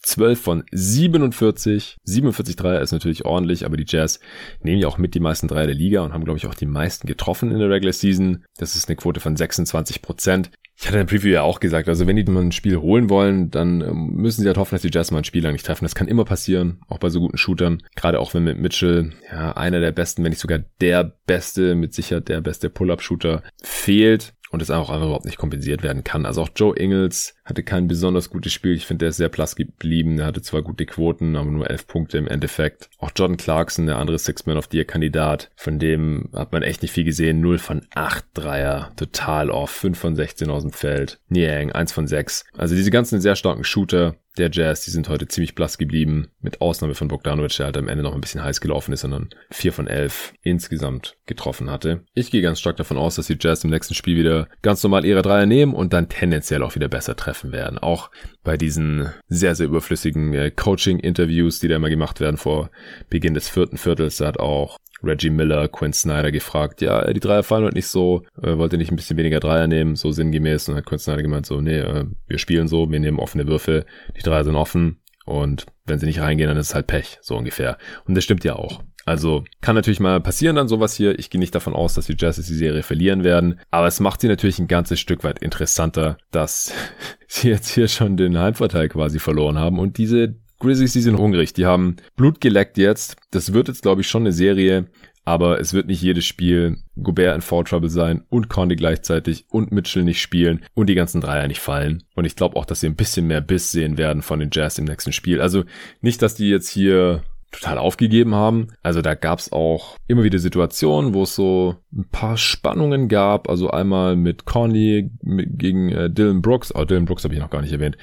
12 von 47. 47 Dreier ist natürlich ordentlich, aber die Jazz nehmen ja auch mit die meisten Dreier der Liga und haben, glaube ich, auch die meisten getroffen in der Regular Season. Das ist eine Quote von 26 Prozent. Ich hatte in der Preview ja auch gesagt, also wenn die mal ein Spiel holen wollen, dann ähm, müssen sie halt hoffen, dass die Jazz mal ein Spiel lang nicht treffen. Das kann immer passieren, auch bei so guten Shootern. Gerade auch wenn mit Mitchell, ja, einer der besten, wenn nicht sogar der beste, mit Sicherheit der beste Pull-Up-Shooter fehlt und es auch einfach überhaupt nicht kompensiert werden kann. Also auch Joe Ingles hatte kein besonders gutes Spiel. Ich finde, der ist sehr blass geblieben. Er hatte zwar gute Quoten, aber nur elf Punkte im Endeffekt. Auch Jordan Clarkson, der andere Six-Man of the Year-Kandidat, von dem hat man echt nicht viel gesehen. 0 von 8 Dreier, total off, 5 von 16 aus dem Feld. Niang, 1 von 6. Also diese ganzen sehr starken Shooter, der Jazz, die sind heute ziemlich blass geblieben, mit Ausnahme von Bogdanovic, der halt am Ende noch ein bisschen heiß gelaufen ist, sondern 4 von 11 insgesamt getroffen hatte. Ich gehe ganz stark davon aus, dass die Jazz im nächsten Spiel wieder ganz normal ihre Dreier nehmen und dann tendenziell auch wieder besser treffen werden. Auch bei diesen sehr, sehr überflüssigen äh, Coaching-Interviews, die da immer gemacht werden vor Beginn des vierten Viertels, da hat auch Reggie Miller, Quinn Snyder gefragt, ja, die Dreier fallen heute nicht so, äh, wollt ihr nicht ein bisschen weniger Dreier nehmen, so sinngemäß. Und hat Quinn Snyder gemeint, so, nee, äh, wir spielen so, wir nehmen offene Würfel, die Dreier sind offen und wenn sie nicht reingehen, dann ist es halt Pech, so ungefähr. Und das stimmt ja auch. Also kann natürlich mal passieren dann sowas hier. Ich gehe nicht davon aus, dass die Jazz die Serie verlieren werden. Aber es macht sie natürlich ein ganzes Stück weit interessanter, dass sie jetzt hier schon den Heimvorteil quasi verloren haben und diese Grizzlies, die sind hungrig. Die haben Blut geleckt jetzt. Das wird jetzt, glaube ich, schon eine Serie. Aber es wird nicht jedes Spiel Gobert in Foul Trouble sein und Conley gleichzeitig und Mitchell nicht spielen und die ganzen Dreier nicht fallen. Und ich glaube auch, dass sie ein bisschen mehr Biss sehen werden von den Jazz im nächsten Spiel. Also nicht, dass die jetzt hier total aufgegeben haben. Also da gab's auch immer wieder Situationen, wo es so ein paar Spannungen gab. Also einmal mit Conley gegen äh, Dylan Brooks. Oh, Dylan Brooks habe ich noch gar nicht erwähnt.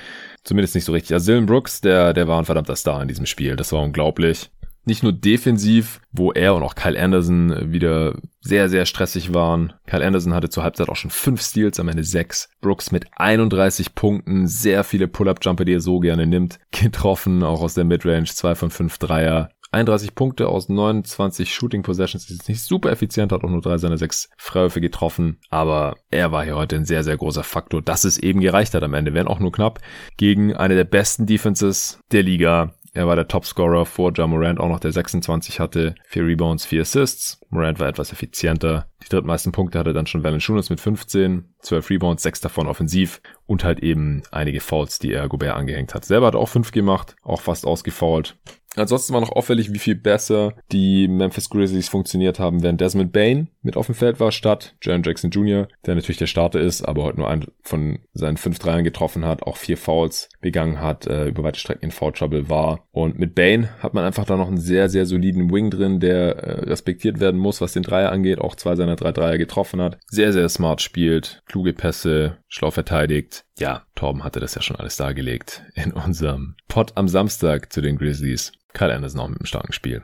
Zumindest nicht so richtig. Also Dylan Brooks, der, der war ein verdammter Star in diesem Spiel. Das war unglaublich. Nicht nur defensiv, wo er und auch Kyle Anderson wieder sehr, sehr stressig waren. Kyle Anderson hatte zur Halbzeit auch schon fünf Steals, am Ende sechs. Brooks mit 31 Punkten, sehr viele Pull-Up-Jumper, die er so gerne nimmt, getroffen, auch aus der Midrange, zwei von fünf Dreier. 31 Punkte aus 29 Shooting Possessions. Ist nicht super effizient, hat auch nur drei seiner sechs Freiwürfe getroffen. Aber er war hier heute ein sehr, sehr großer Faktor, dass es eben gereicht hat am Ende. Wären auch nur knapp gegen eine der besten Defenses der Liga. Er war der Topscorer vor Ja Morant, auch noch der 26 hatte. Vier Rebounds, vier Assists. Morant war etwas effizienter. Die drittmeisten Punkte hatte dann schon Valanciunas mit 15, 12 Rebounds, sechs davon offensiv und halt eben einige Fouls, die er Gobert angehängt hat. Selber hat auch fünf gemacht, auch fast ausgefault. Ansonsten war noch auffällig, wie viel besser die Memphis Grizzlies funktioniert haben, während Desmond Bain mit auf dem Feld war, statt Jaron Jackson Jr., der natürlich der Starter ist, aber heute nur einen von seinen fünf Dreiern getroffen hat, auch vier Fouls begangen hat, äh, über weite Strecken in Foul Trouble war. Und mit Bain hat man einfach da noch einen sehr, sehr soliden Wing drin, der äh, respektiert werden muss, was den Dreier angeht, auch zwei seiner drei Dreier getroffen hat. Sehr, sehr smart spielt, kluge Pässe, schlau verteidigt. Ja, Torben hatte das ja schon alles dargelegt in unserem Pod am Samstag zu den Grizzlies. Kyle Anderson auch mit einem starken Spiel.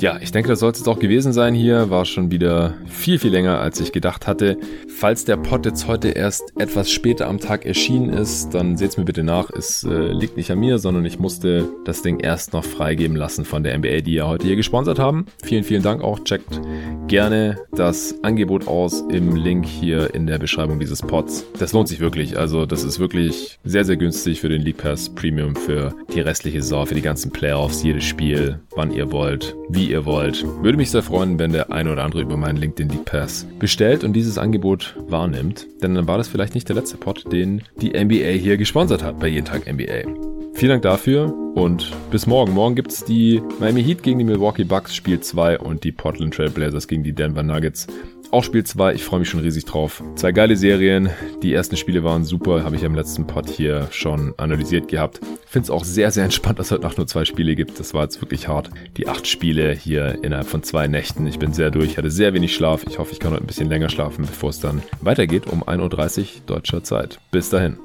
Ja, ich denke, das soll es auch gewesen sein hier. War schon wieder viel, viel länger, als ich gedacht hatte. Falls der Pod jetzt heute erst etwas später am Tag erschienen ist, dann seht's mir bitte nach. Es äh, liegt nicht an mir, sondern ich musste das Ding erst noch freigeben lassen von der NBA, die ja heute hier gesponsert haben. Vielen, vielen Dank auch. Checkt gerne das Angebot aus im Link hier in der Beschreibung dieses Pods. Das lohnt sich wirklich. Also, das ist wirklich sehr, sehr günstig für den League Pass Premium für die restliche Saison, für die ganzen Playoffs, jedes Spiel, wann ihr wollt wie ihr wollt. Würde mich sehr freuen, wenn der eine oder andere über meinen LinkedIn League Pass bestellt und dieses Angebot wahrnimmt, denn dann war das vielleicht nicht der letzte Pod, den die NBA hier gesponsert hat bei Jeden Tag NBA. Vielen Dank dafür und bis morgen. Morgen gibt es die Miami Heat gegen die Milwaukee Bucks Spiel 2 und die Portland Trail Blazers gegen die Denver Nuggets auch Spiel 2, ich freue mich schon riesig drauf. Zwei geile Serien. Die ersten Spiele waren super, habe ich am letzten Pod hier schon analysiert gehabt. Finde es auch sehr, sehr entspannt, dass es heute Nacht nur zwei Spiele gibt. Das war jetzt wirklich hart. Die acht Spiele hier innerhalb von zwei Nächten. Ich bin sehr durch, hatte sehr wenig Schlaf. Ich hoffe, ich kann heute ein bisschen länger schlafen, bevor es dann weitergeht um 1.30 Uhr deutscher Zeit. Bis dahin.